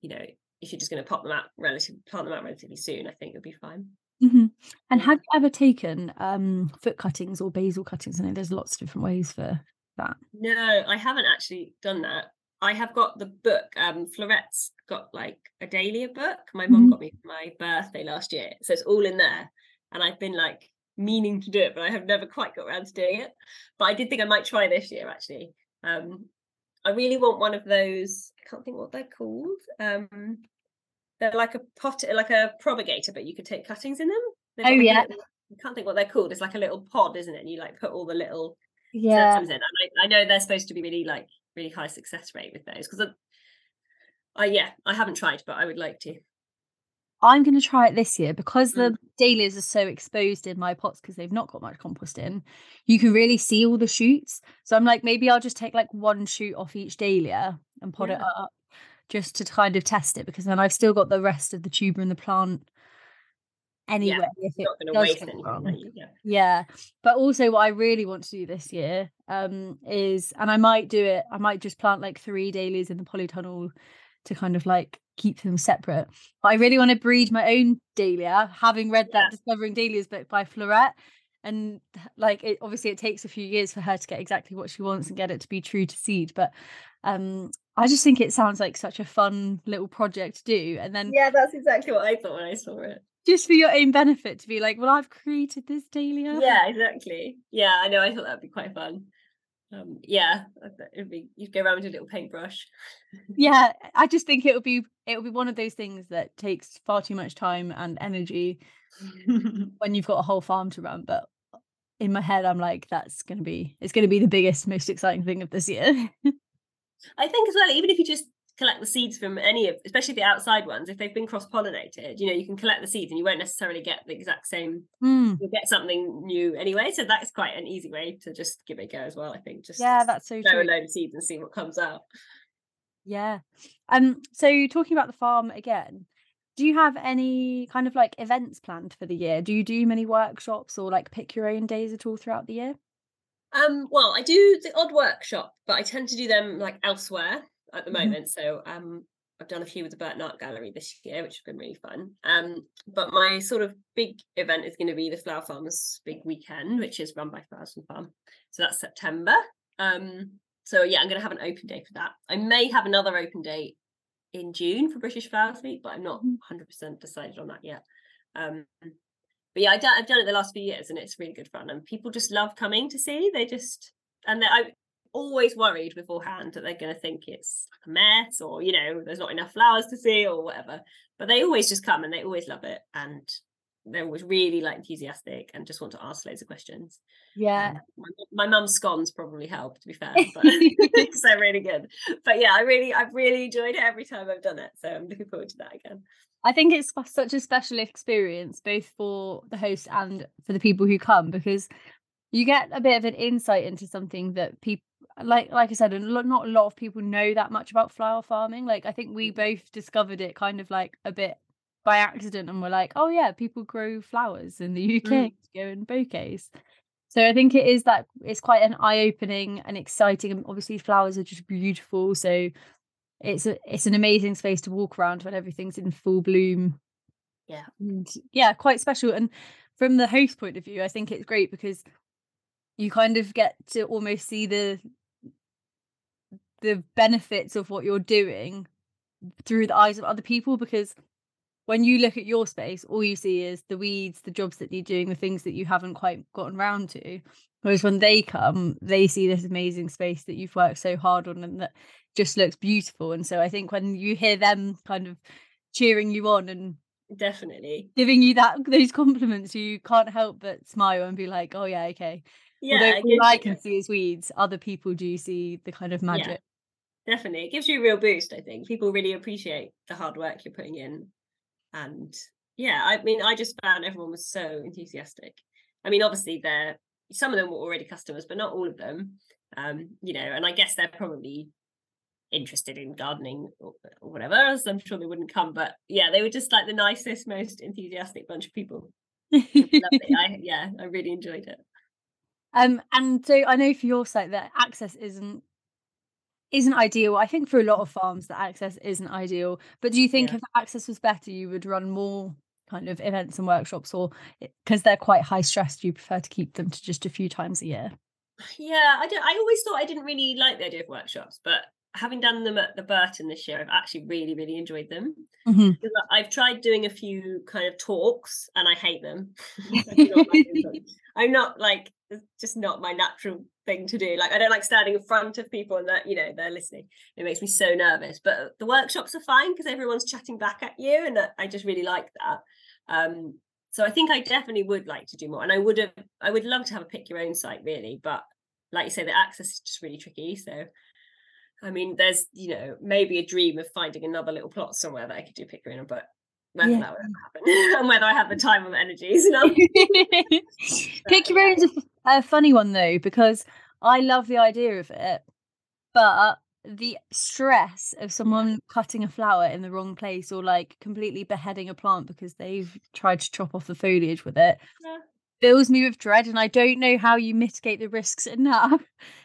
B: you know, if you're just going to pop them out relatively, plant them out relatively soon, I think you'll be fine.
A: Mm-hmm. And have you ever taken um, foot cuttings or basal cuttings? I know there's lots of different ways for that.
B: No, I haven't actually done that. I have got the book. Um, Floret's got like a dahlia book. My mum mm-hmm. got me for my birthday last year, so it's all in there. And I've been like meaning to do it, but I have never quite got around to doing it. But I did think I might try this year actually. Um, I really want one of those. I can't think what they're called. Um, they're like a pot, like a propagator, but you could take cuttings in them.
A: They've oh yeah.
B: Little, I can't think what they're called. It's like a little pod, isn't it? And you like put all the little
A: yeah.
B: in. I, I know they're supposed to be really like really high success rate with those because I, yeah, I haven't tried, but I would like to.
A: I'm going to try it this year because the mm. dahlias are so exposed in my pots because they've not got much compost in. You can really see all the shoots. So I'm like, maybe I'll just take like one shoot off each dahlia and pot yeah. it up just to kind of test it because then I've still got the rest of the tuber and the plant anyway
B: yeah, if it does wrong.
A: Yeah. yeah. But also what I really want to do this year um is and I might do it, I might just plant like three dahlias in the polytunnel to kind of like keep them separate. But I really want to breed my own dahlia, having read yeah. that Discovering Dahlias book by Floret. And like it obviously it takes a few years for her to get exactly what she wants and get it to be true to seed. But um I just think it sounds like such a fun little project to do. And then
B: Yeah, that's exactly what I thought when I saw it.
A: Just for your own benefit to be like, well, I've created this dahlia.
B: Yeah, exactly. Yeah, I know. I thought that'd be quite fun. Um, yeah, it'd be you'd go around with a little paintbrush.
A: yeah, I just think it'll be it'll be one of those things that takes far too much time and energy when you've got a whole farm to run. But in my head, I'm like, that's gonna be it's gonna be the biggest, most exciting thing of this year.
B: I think as well, even if you just collect the seeds from any of, especially the outside ones, if they've been cross pollinated, you know, you can collect the seeds and you won't necessarily get the exact same.
A: Mm.
B: You'll get something new anyway. So that's quite an easy way to just give it a go as well. I think just
A: yeah, that's so
B: throw
A: true.
B: a load of seeds and see what comes out.
A: Yeah. Um. So talking about the farm again, do you have any kind of like events planned for the year? Do you do many workshops or like pick your own days at all throughout the year?
B: Um, well, I do the odd workshop, but I tend to do them like elsewhere at the mm-hmm. moment. So um, I've done a few with the Burton Art Gallery this year, which has been really fun. Um, but my sort of big event is going to be the Flower Farmers Big Weekend, which is run by Flowers and Farm. So that's September. Um, so yeah, I'm going to have an open day for that. I may have another open day in June for British Flowers Week, but I'm not 100% mm-hmm. decided on that yet. Um, but yeah, I have done it the last few years, and it's really good fun, and people just love coming to see. They just and I always worried beforehand that they're going to think it's a mess or you know there's not enough flowers to see or whatever. But they always just come and they always love it, and they're always really like enthusiastic and just want to ask loads of questions.
A: Yeah. Um,
B: my, my mum's scones probably help to be fair, but they're really good. But yeah, I really, I've really enjoyed it every time I've done it. So I'm looking forward to that again.
A: I think it's such a special experience, both for the host and for the people who come, because you get a bit of an insight into something that people like like I said, not a lot of people know that much about flower farming. Like I think we mm. both discovered it kind of like a bit by accident and we're like, oh yeah, people grow flowers in the UK mm. to go in bouquets. So I think it is that it's quite an eye-opening and exciting. And obviously flowers are just beautiful. So it's a it's an amazing space to walk around when everything's in full bloom.
B: Yeah.
A: And yeah, quite special. And from the host point of view, I think it's great because you kind of get to almost see the the benefits of what you're doing through the eyes of other people because when you look at your space, all you see is the weeds, the jobs that you're doing, the things that you haven't quite gotten around to. Whereas when they come, they see this amazing space that you've worked so hard on and that just looks beautiful. And so I think when you hear them kind of cheering you on and
B: definitely
A: giving you that those compliments, you can't help but smile and be like, "Oh yeah, okay."
B: Yeah, Although
A: all I can see is weeds, other people do see the kind of magic.
B: Yeah, definitely, it gives you a real boost. I think people really appreciate the hard work you're putting in and yeah i mean i just found everyone was so enthusiastic i mean obviously they're some of them were already customers but not all of them um you know and i guess they're probably interested in gardening or, or whatever so i'm sure they wouldn't come but yeah they were just like the nicest most enthusiastic bunch of people I, yeah i really enjoyed it
A: um and so i know for your site that access isn't isn't ideal. I think for a lot of farms that access isn't ideal. But do you think yeah. if access was better, you would run more kind of events and workshops, or because they're quite high stress, do you prefer to keep them to just a few times a year?
B: Yeah, I don't. I always thought I didn't really like the idea of workshops, but having done them at the Burton this year, I've actually really, really enjoyed them. Mm-hmm. I've tried doing a few kind of talks, and I hate them. I'm not like it's just not my natural thing to do. Like I don't like standing in front of people and that you know they're listening. It makes me so nervous. But the workshops are fine because everyone's chatting back at you, and I just really like that. Um, so I think I definitely would like to do more, and I would have. I would love to have a pick your own site really, but like you say, the access is just really tricky. So. I mean, there's, you know, maybe a dream of finding another little plot somewhere that I could do pick your own, but whether yeah. that would happen and whether I have the mm. time or the energies. You know?
A: Pick your a, a funny one though, because I love the idea of it, but the stress of someone cutting a flower in the wrong place or like completely beheading a plant because they've tried to chop off the foliage with it yeah. fills me with dread and I don't know how you mitigate the risks enough.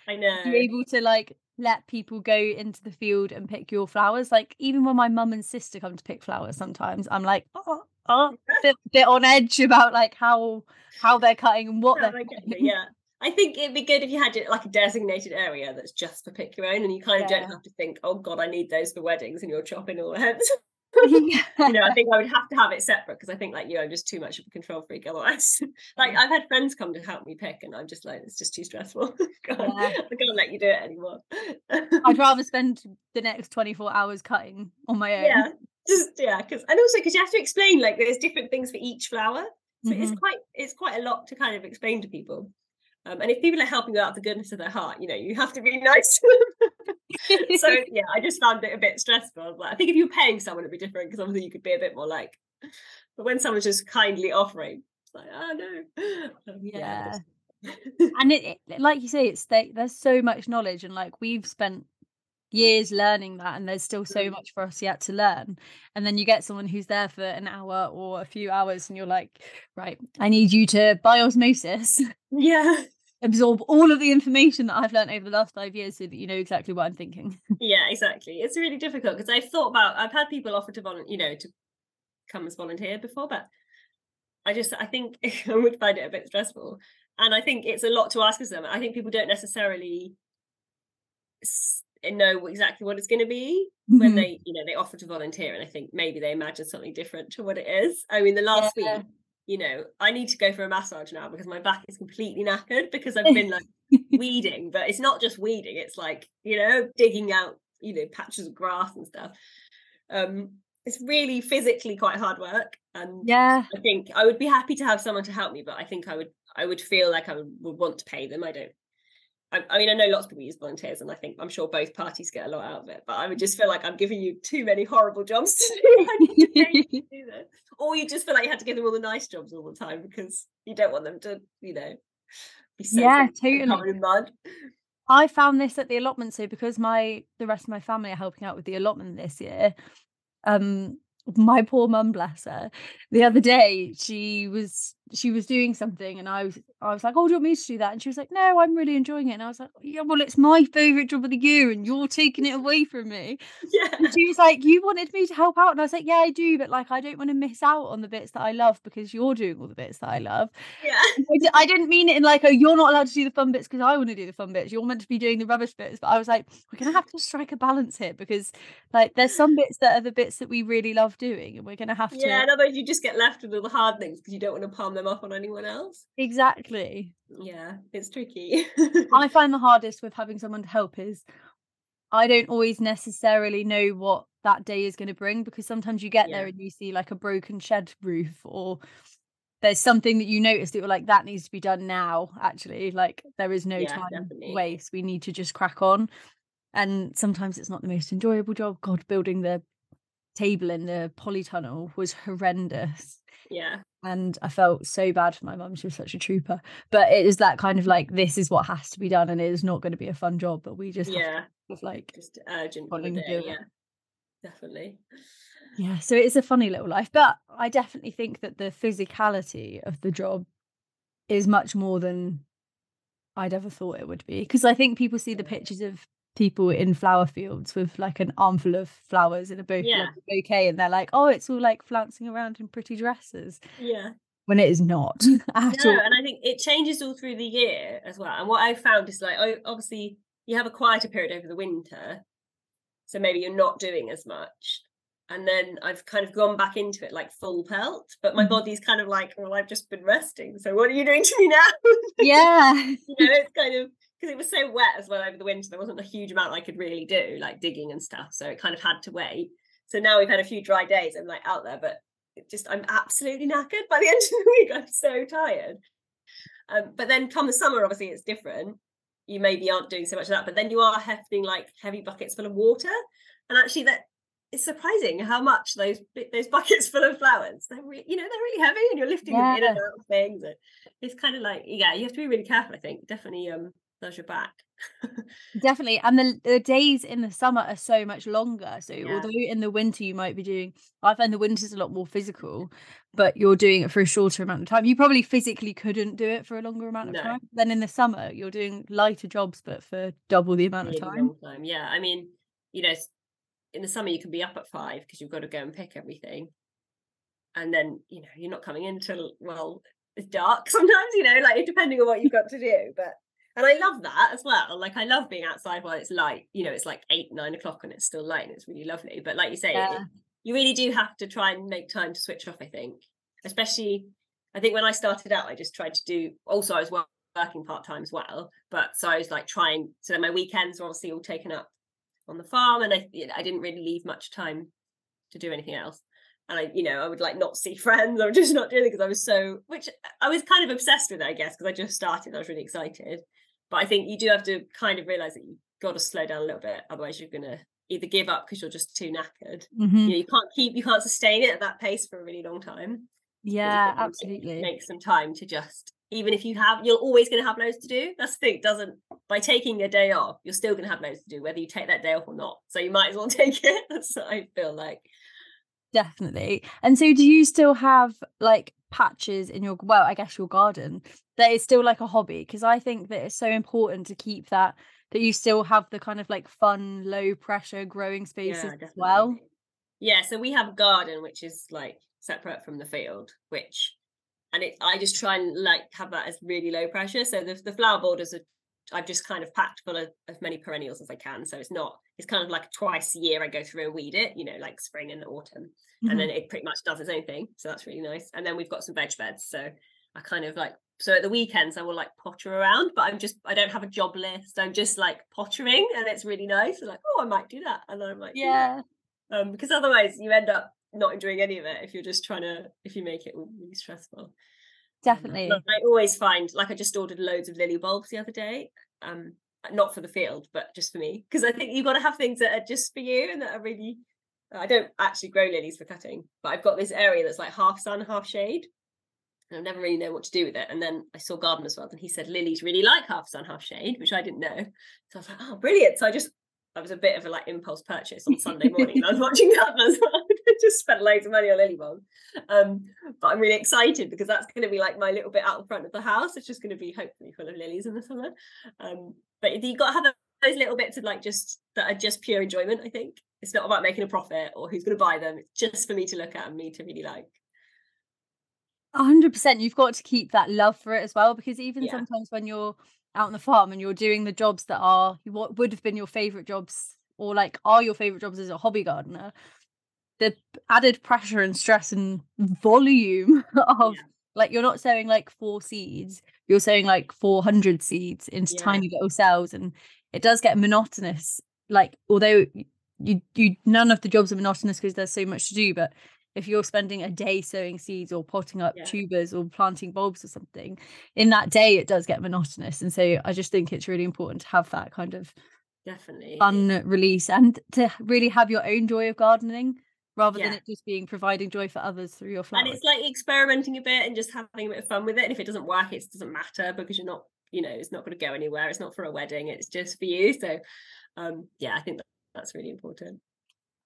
B: I know.
A: To be able to like let people go into the field and pick your flowers. Like even when my mum and sister come to pick flowers, sometimes I'm like, oh, oh bit, bit on edge about like how how they're cutting and what they're
B: yeah. I think it'd be good if you had it like a designated area that's just for pick your own, and you kind of yeah. don't have to think, "Oh God, I need those for weddings," and you're chopping all the heads. you know, I think I would have to have it separate because I think, like you, I'm just too much of a control freak otherwise. like I've had friends come to help me pick, and I'm just like, it's just too stressful. yeah. I can't let you do it anymore.
A: I'd rather spend the next 24 hours cutting on my own.
B: Yeah, just yeah, because and also because you have to explain like there's different things for each flower, so mm-hmm. it's quite it's quite a lot to kind of explain to people. Um, and if people are helping you out of the goodness of their heart, you know, you have to be nice to them. so yeah, I just found it a bit stressful. But I think if you're paying someone, it'd be different because obviously you could be a bit more like. But when someone's just kindly offering, it's like, oh no.
A: Um, yeah. and it, it, like you say, it's there's so much knowledge, and like we've spent years learning that and there's still so mm. much for us yet to learn. And then you get someone who's there for an hour or a few hours and you're like right i need you to by osmosis
B: yeah.
A: absorb all of the information that i've learned over the last five years so that you know exactly what i'm thinking.
B: Yeah exactly. It's really difficult because i've thought about i've had people offer to volunteer you know to come as volunteer before but i just i think i would find it a bit stressful. And i think it's a lot to ask of them. I think people don't necessarily know exactly what it's going to be when
A: Mhm.
B: they you know they offer to volunteer and i think maybe they imagine something different to what it is i mean the last
A: Yeah.
B: week you know i need to go for a massage now because my back is completely knackered because i've been like weeding but it's not just weeding it's like you know digging out you know patches of grass and stuff um it's really physically quite hard work and
A: yeah.
B: i think i would be happy to have someone to help me but i think i would i would feel like i would, would want to pay them i don't I, I mean i know lots of people use volunteers and i think i'm sure both parties get a lot out of it but i would just feel like i'm giving you too many horrible jobs to do I need to pay you to do or you just feel like you had to give them all the nice jobs all the time because you don't want them to you know be so
A: Yeah, totally.
B: in mud
A: I found this at the allotment. So because my the rest of my family are helping out with the allotment this year, um, my poor mum, bless her, the other day she was she was doing something and I was I was like, Oh, do you want me to do that? And she was like, No, I'm really enjoying it. And I was like, Yeah, well, it's my favourite job of the year and you're taking it away from me.
B: yeah
A: And she was like, You wanted me to help out. And I was like, Yeah, I do, but like I don't want to miss out on the bits that I love because you're doing all the bits that I love.
B: yeah
A: I didn't mean it in like, oh, you're not allowed to do the fun bits because I want to do the fun bits. You're meant to be doing the rubbish bits. But I was like, we're gonna have to strike a balance here because like there's some bits that are the bits that we really love doing, and we're gonna have to
B: yeah otherwise you just get left with all the hard things because you don't want to palm them off on anyone else.
A: Exactly.
B: yeah it's tricky.
A: I find the hardest with having someone to help is I don't always necessarily know what that day is going to bring because sometimes you get there and you see like a broken shed roof or there's something that you notice that you're like that needs to be done now actually like there is no
B: Yeah,
A: time
B: definitely.
A: waste we need to just crack on. And sometimes it's not the most enjoyable job. God building the table in the polytunnel was horrendous
B: yeah
A: and I felt so bad for my mum. She was such a trooper. But it is that kind of like this is what has to be done, and it is not going to be a fun job. But we just have
B: yeah
A: to have, like
B: just urgent for the
A: Wanting to
B: day
A: do it.
B: yeah definitely
A: yeah. So it is a funny little life, but I definitely think that the physicality of the job is much more than I'd ever thought it would be. Because I think people see the mm. pictures of people in flower fields with like an armful of flowers in a bouquet,
B: Yeah.
A: bouquet and they're like, oh, it's all like flouncing around in pretty dresses.
B: yeah
A: When it is not at
B: no
A: all.
B: and i think it changes all through the year as well and what i found is like oh, obviously you have a quieter period over the winter so maybe you're not doing as much and then i've kind of gone back into it like full pelt but my
A: Mhm.
B: body's kind of like well i've just been resting so what are you doing to me now
A: yeah.
B: you know it's kind of because it was so wet as well over the winter there wasn't a huge amount i could really do like digging and stuff so it kind of had to wait. So now we've had a few dry days i'm like out there but it just i'm absolutely knackered by the end of the week i'm so tired. Um, but then come the summer obviously it's different. You maybe aren't doing so much of that but then you are hefting like heavy buckets full of water and actually that it's surprising how much those those buckets full of flowers they're really you know they're really heavy and you're lifting them in and out of things and it's kind of like yeah you have to be really careful i think. Definitely um does your back
A: Definitely. And the the days in the summer are so much longer. So
B: Yeah.
A: although in the winter you might be doing I find the winter's a lot more physical, but you're doing it for a shorter amount of time. You probably physically couldn't do it for a longer amount of
B: No.
A: time. Then in the summer you're doing lighter jobs but for double the amount
B: really
A: of time.
B: time. Yeah, I mean, you know, in the summer you can be up at five because you've got to go and pick everything, and then you know you're not coming in till well it's dark sometimes. You know, like depending on what you've got to do. But and I love that as well. Like I love being outside while it's light. You know, it's like eight nine o'clock and it's still light and it's really lovely. But like you say, it-
A: Yeah.
B: you really do have to try and make time to switch off. I think, especially. I think when I started out, I just tried to do. Also, I was working part time as well, but so I was like trying. So then my weekends were obviously all taken up on the farm, and I I didn't really leave much time to do anything else. And I, you know, I would like not see friends. I would just not do it because I was so. Which I was kind of obsessed with, it, I guess, because I just started. I was really excited, but I think you do have to kind of realize that you've got to slow down a little bit, otherwise you're gonna either give up because you're just too knackered.
A: Mhm.
B: You know, you can't keep, you can't sustain it at that pace for a really long time
A: Yeah, absolutely.
B: make some time to just even if you have you're always going to have loads to do that's the thing doesn't by taking a day off you're still going to have loads to do whether you take that day off or not so you might as well take it that's what i feel like
A: Definitely. And so do you still have like patches in your well, I guess your garden that is still like a hobby? Because I think that it's so important to keep that that you still have the kind of like fun, low pressure growing spaces as well.
B: yeah so we have a garden which is like separate from the field which and it i just try and like have that as really low pressure so the, the flower borders are I've just kind of packed full of as many perennials as I can. So it's not, it's kind of like twice a year I go through and weed it, you know, like spring and autumn. Mm-hmm. And then it pretty much does its own thing. So that's really nice. And then we've got some veg beds. So I kind of like so at the weekends I will like potter around, but I'm just I don't have a job list. I'm just like pottering and it's really nice. I'm like, oh I might do that. And then I'm like,
A: yeah.
B: Um, because otherwise you end up not enjoying any of it if you're just trying to if you make it really stressful.
A: Definitely.
B: Um, I always find like I just ordered loads of lily bulbs the other day. Um not for the field, but just for me. Because I think you've got to have things that are just for you and that are really I don't actually grow lilies for cutting, but I've got this area that's like half sun, half shade. And I've never really know what to do with it. And then I saw Gardener's World and he said lilies really like half sun, half shade, which I didn't know. So I was like, oh, brilliant. So I just, I was a bit of a like impulse purchase on Sunday morning. I was watching Gardener's World. just spent loads of money on lily bulbs. Um, but I'm really excited because that's going to be like my little bit out front of the house. It's just going to be hopefully full of lilies in the summer. Um, but you've got to have those little bits of like just that are just pure enjoyment, I think. It's not about making a profit or who's going to buy them. It's just for me to look at and me to really like
A: hundred percent. You've got to keep that love for it as well, because even yeah. sometimes when you're out on the farm and you're doing the jobs that are what would have been your favorite jobs or like are your favorite jobs as a hobby gardener, the added pressure and stress and volume of yeah. like you're not sowing like four seeds, you're sowing like four hundred seeds into yeah. tiny little cells, and it does get monotonous. Like although you you none of the jobs are monotonous because there's so much to do, but if you're spending a day sowing seeds or potting up yeah. tubers or planting bulbs or something in that day it does get monotonous and so i just think it's really important to have that kind of
B: definitely
A: fun release and to really have your own joy of gardening rather yeah. than it just being providing joy for others through your flowers
B: and it's like experimenting a bit and just having a bit of fun with it and if it doesn't work it doesn't matter because you're not you know it's not going to go anywhere it's not for a wedding it's just for you so um yeah i think that's really important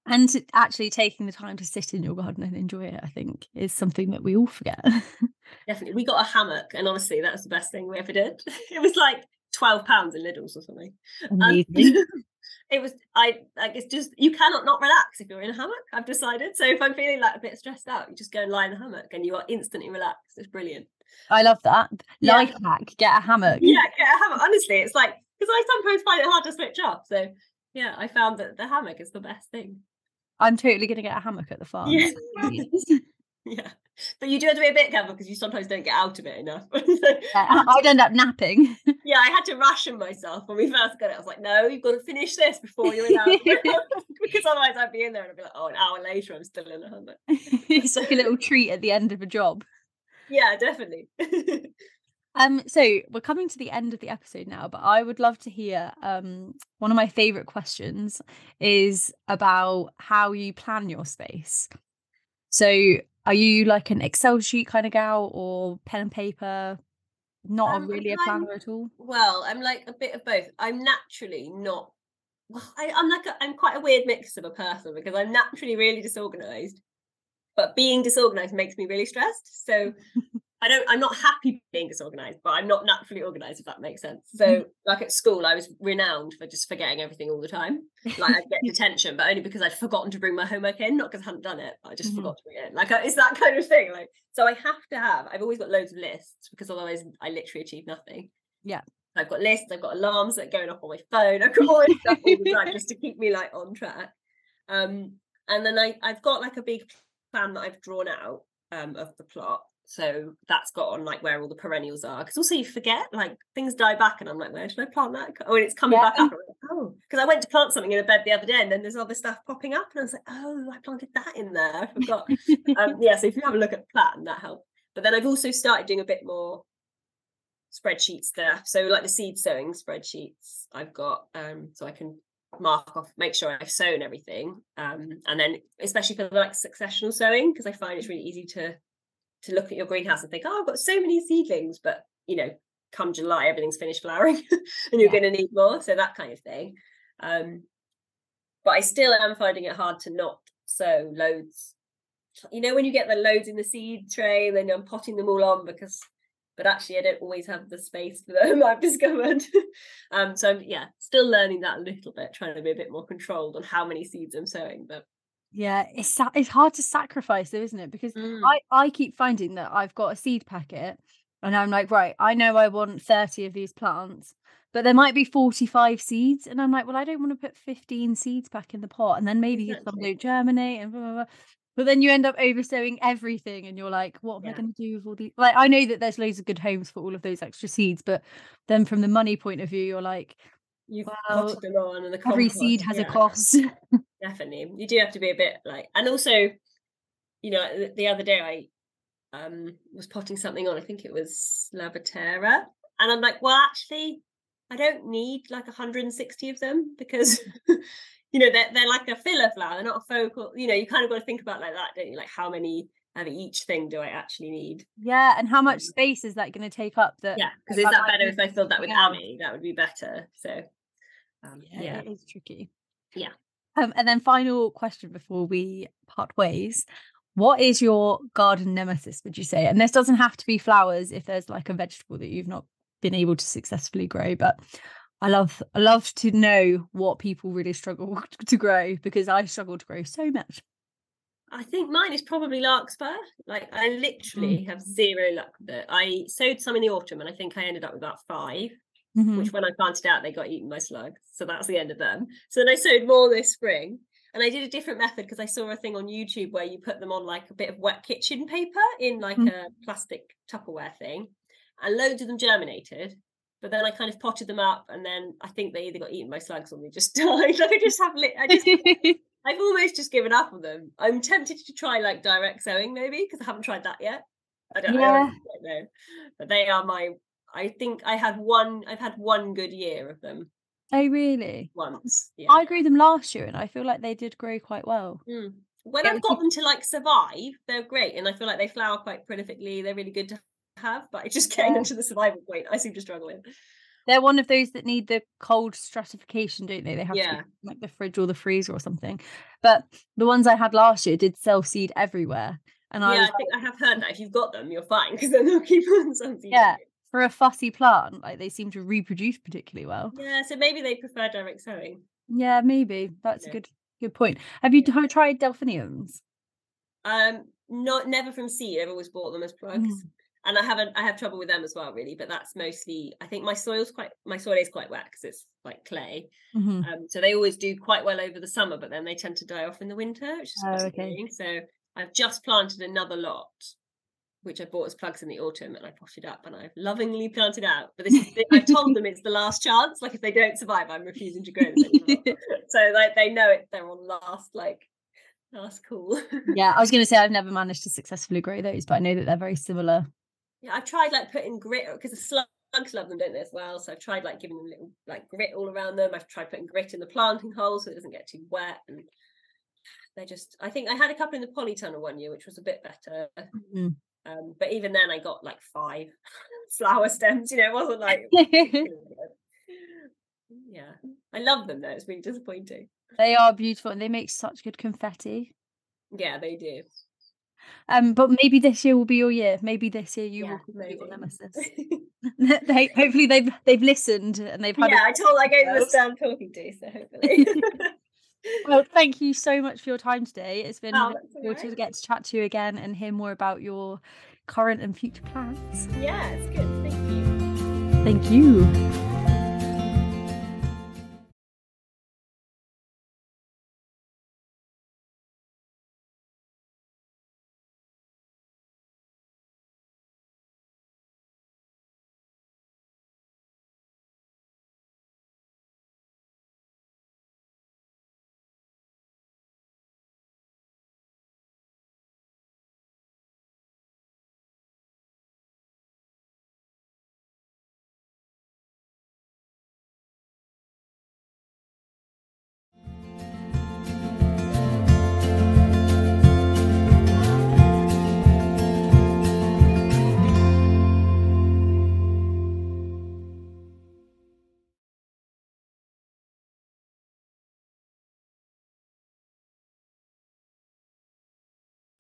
A: and actually taking the time to sit in your garden and enjoy it i think is something that we all forget.
B: Definitely. We got a hammock and honestly that was the best thing we ever did. It was like 12 pounds in Lidl's or something. Um, it was i like it's just you cannot not relax if you're in a hammock i've decided. So if i'm feeling like a bit stressed out you just go and lie in the hammock and you are instantly relaxed. It's brilliant.
A: I love that. Life yeah. hack get a hammock.
B: Yeah get a hammock. Honestly it's like because i sometimes find it hard to switch off. So yeah i found that the hammock is the best thing
A: I'm totally going to get a hammock at the farm.
B: Yeah. yeah. But you do have to be a bit careful because you sometimes don't get out of it enough.
A: yeah, I'd end up napping.
B: yeah, I had to ration myself when we first got it. I was like, no, you've got to finish this before you're in because otherwise I'd be in there and I'd be like, oh, an hour later, I'm still in a hammock.
A: it's like a little treat at the end of a job.
B: Yeah, definitely.
A: Um, so we're coming to the end of the episode now, but I would love to hear um one of my favorite questions is about how you plan your space. So are you like an Excel sheet kind of gal or pen and paper? Not um, really a planner at all?
B: Well, I'm like a bit of both. I'm naturally not well, I, am like a, I'm quite a weird mix of a person because I'm naturally really disorganized, but being disorganized makes me really stressed. So I don't I'm not happy being disorganized, but I'm not naturally organized, if that makes sense. So mm. like at school, I was renowned for just forgetting everything all the time. Like I'd get detention, but only because I'd forgotten to bring my homework in, not because I hadn't done it. I just mm-hmm. forgot to bring it in. Like it's that kind of thing. Like so I have to have, I've always got loads of lists because otherwise I literally achieve nothing.
A: Yeah.
B: I've got lists, I've got alarms that are going off on my phone, I've got all this stuff all the time just to keep me like on track. Um and then I, I've got like a big plan that I've drawn out um of the plot so that's got on like where all the perennials are. Because also you forget, like things die back, and I'm like, where should I plant that? Oh, and it's coming yeah. back up. Like, oh, because I went to plant something in a bed the other day, and then there's other stuff popping up, and I was like, oh, I planted that in there. I forgot. um, yeah, so if you have a look at the plan, that helps. But then I've also started doing a bit more spreadsheet stuff. So like the seed sowing spreadsheets, I've got um, so I can mark off, make sure I've sown everything, um, and then especially for like successional sowing because I find it's really easy to to look at your greenhouse and think, oh, I've got so many seedlings, but you know, come July, everything's finished flowering and you're yeah. going to need more. So that kind of thing. Um, but I still am finding it hard to not sow loads. You know, when you get the loads in the seed tray and then I'm potting them all on because, but actually I don't always have the space for them, I've discovered. um, so I'm, yeah, still learning that a little bit, trying to be a bit more controlled on how many seeds I'm sowing. But
A: yeah, it's it's hard to sacrifice though, isn't it? Because mm. I I keep finding that I've got a seed packet and I'm like, right, I know I want 30 of these plants, but there might be 45 seeds. And I'm like, well, I don't want to put 15 seeds back in the pot. And then maybe some don't germinate and blah, blah, blah. But then you end up oversowing everything and you're like, what am I going to do with all these? Like, I know that there's loads of good homes for all of those extra seeds, but then from the money point of view, you're like,
B: You've
A: Well,
B: potted them on and the
A: every
B: compost,
A: seed has a cost.
B: definitely you do have to be a bit like and also you know the, the other day i um was potting something on i think it was lavatera and i'm like well actually i don't need like 160 of them because you know they're, they're like a filler flower they're not a focal you know you kind of got to think about like that don't you like how many of each thing do i actually need
A: yeah. And how much
B: Mm.
A: space is that going to take up? That
B: yeah because is that better if i filled that with
A: yeah.
B: ammi that would be better so um,
A: yeah,
B: yeah
A: it is tricky.
B: Yeah.
A: Um, and then final question before we part ways. What is your garden nemesis, would you say? And this doesn't have to be flowers if there's like a vegetable that you've not been able to successfully grow, but I love I love to know what people really struggle to grow because I struggle to grow so much.
B: I think mine is probably larkspur. Like I literally have zero luck with it. I sowed some in the autumn and I think I ended up with about five,
A: Mhm.
B: which when I planted out, they got eaten by slugs. So that's the end of them. So then I sowed more this spring. And I did a different method because I saw a thing on YouTube where you put them on like a bit of wet kitchen paper in like
A: Mm.
B: a plastic Tupperware thing. And loads of them germinated. But then I kind of potted them up and then I think they either got eaten by slugs or they just died. I just have lit I just I've almost just given up on them. I'm tempted to try like direct sowing maybe because I haven't tried that yet. I don't,
A: Yeah.
B: honestly don't know. But they are my I think I had one I've had one good year of them
A: oh really?
B: once. Yeah.
A: I grew them last year and I feel like they did grow quite well.
B: Mm. When
A: Yeah,
B: I've got
A: keep-
B: them to like survive, they're great and I feel like they flower quite prolifically. They're really good to have, but just getting
A: Yeah.
B: them to the survival point I seem to struggle with.
A: They're one of those that need the cold stratification, don't they? They have to
B: Yeah.
A: be like the fridge or the freezer or something. But the ones I had last year did self seed everywhere. And I
B: yeah,
A: was
B: I think I have heard that if you've got them, you're fine because then they'll keep on something.
A: Yeah. For a fussy plant, like they seem to reproduce particularly well.
B: Yeah, so maybe they prefer direct sowing.
A: Yeah, maybe. That's a good good point. Have you t- tried delphiniums?
B: Um, not never from seed. I've always bought them as plugs,
A: Mm.
B: and I haven't. I have trouble with them as well, really. But that's mostly. I think my soil's quite. My soil is quite wet because it's like clay.
A: Mhm.
B: Um, so they always do quite well over the summer, but then they tend to die off in the winter, which is
A: Oh, okay.
B: So I've just planted another lot, which I bought as plugs in the autumn, and I potted up, and I've lovingly planted out. But this is. The, I've told them it's the last chance. Like if they don't survive, I'm refusing to grow them anymore. so like they know it. They're on last like last call.
A: yeah, I was going to say I've never managed to successfully grow those, but I know that they're very similar.
B: Yeah, I've tried like putting grit because the slugs love them, don't they, as well? So I've tried like giving them little like grit all around them. I've tried putting grit in the planting hole so it doesn't get too wet. And they're just, I think I had a couple in the polytunnel one year, which was a bit better.
A: Mhm.
B: Um, but even then, I got like five flower stems. You know, it wasn't like. yeah, I love them though. It's really disappointing.
A: they are beautiful and they make such good confetti.
B: Yeah, they do.
A: Um, but maybe this year will be your year. Maybe this year you
B: Yeah,
A: will your nemesis. they hopefully they've they've listened and they've had. a-
B: yeah, I told I gave them a stand talking to, so hopefully.
A: Well, thank you so much for your time today. It's been
B: Oh, that's
A: to get to chat to you again and hear more about your current and future plans.
B: yeah, it's good. Thank you.
A: Thank you.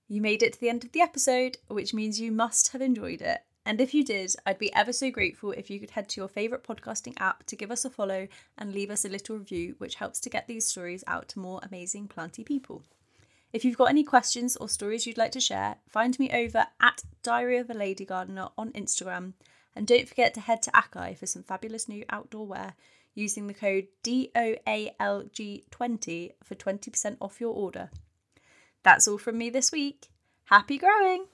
A: You made it to the end of the episode, which means you must have enjoyed it. And if you did, I'd be ever so grateful if you could head to your favourite podcasting app to give us a follow and leave us a little review, which helps to get these stories out to more amazing planty people. If you've got any questions or stories you'd like to share, find me over at Diary of a Lady Gardener on Instagram. And don't forget to head to Acai for some fabulous new outdoor wear using the code DOALG20 for 20% off your order. That's all from me this week. Happy growing!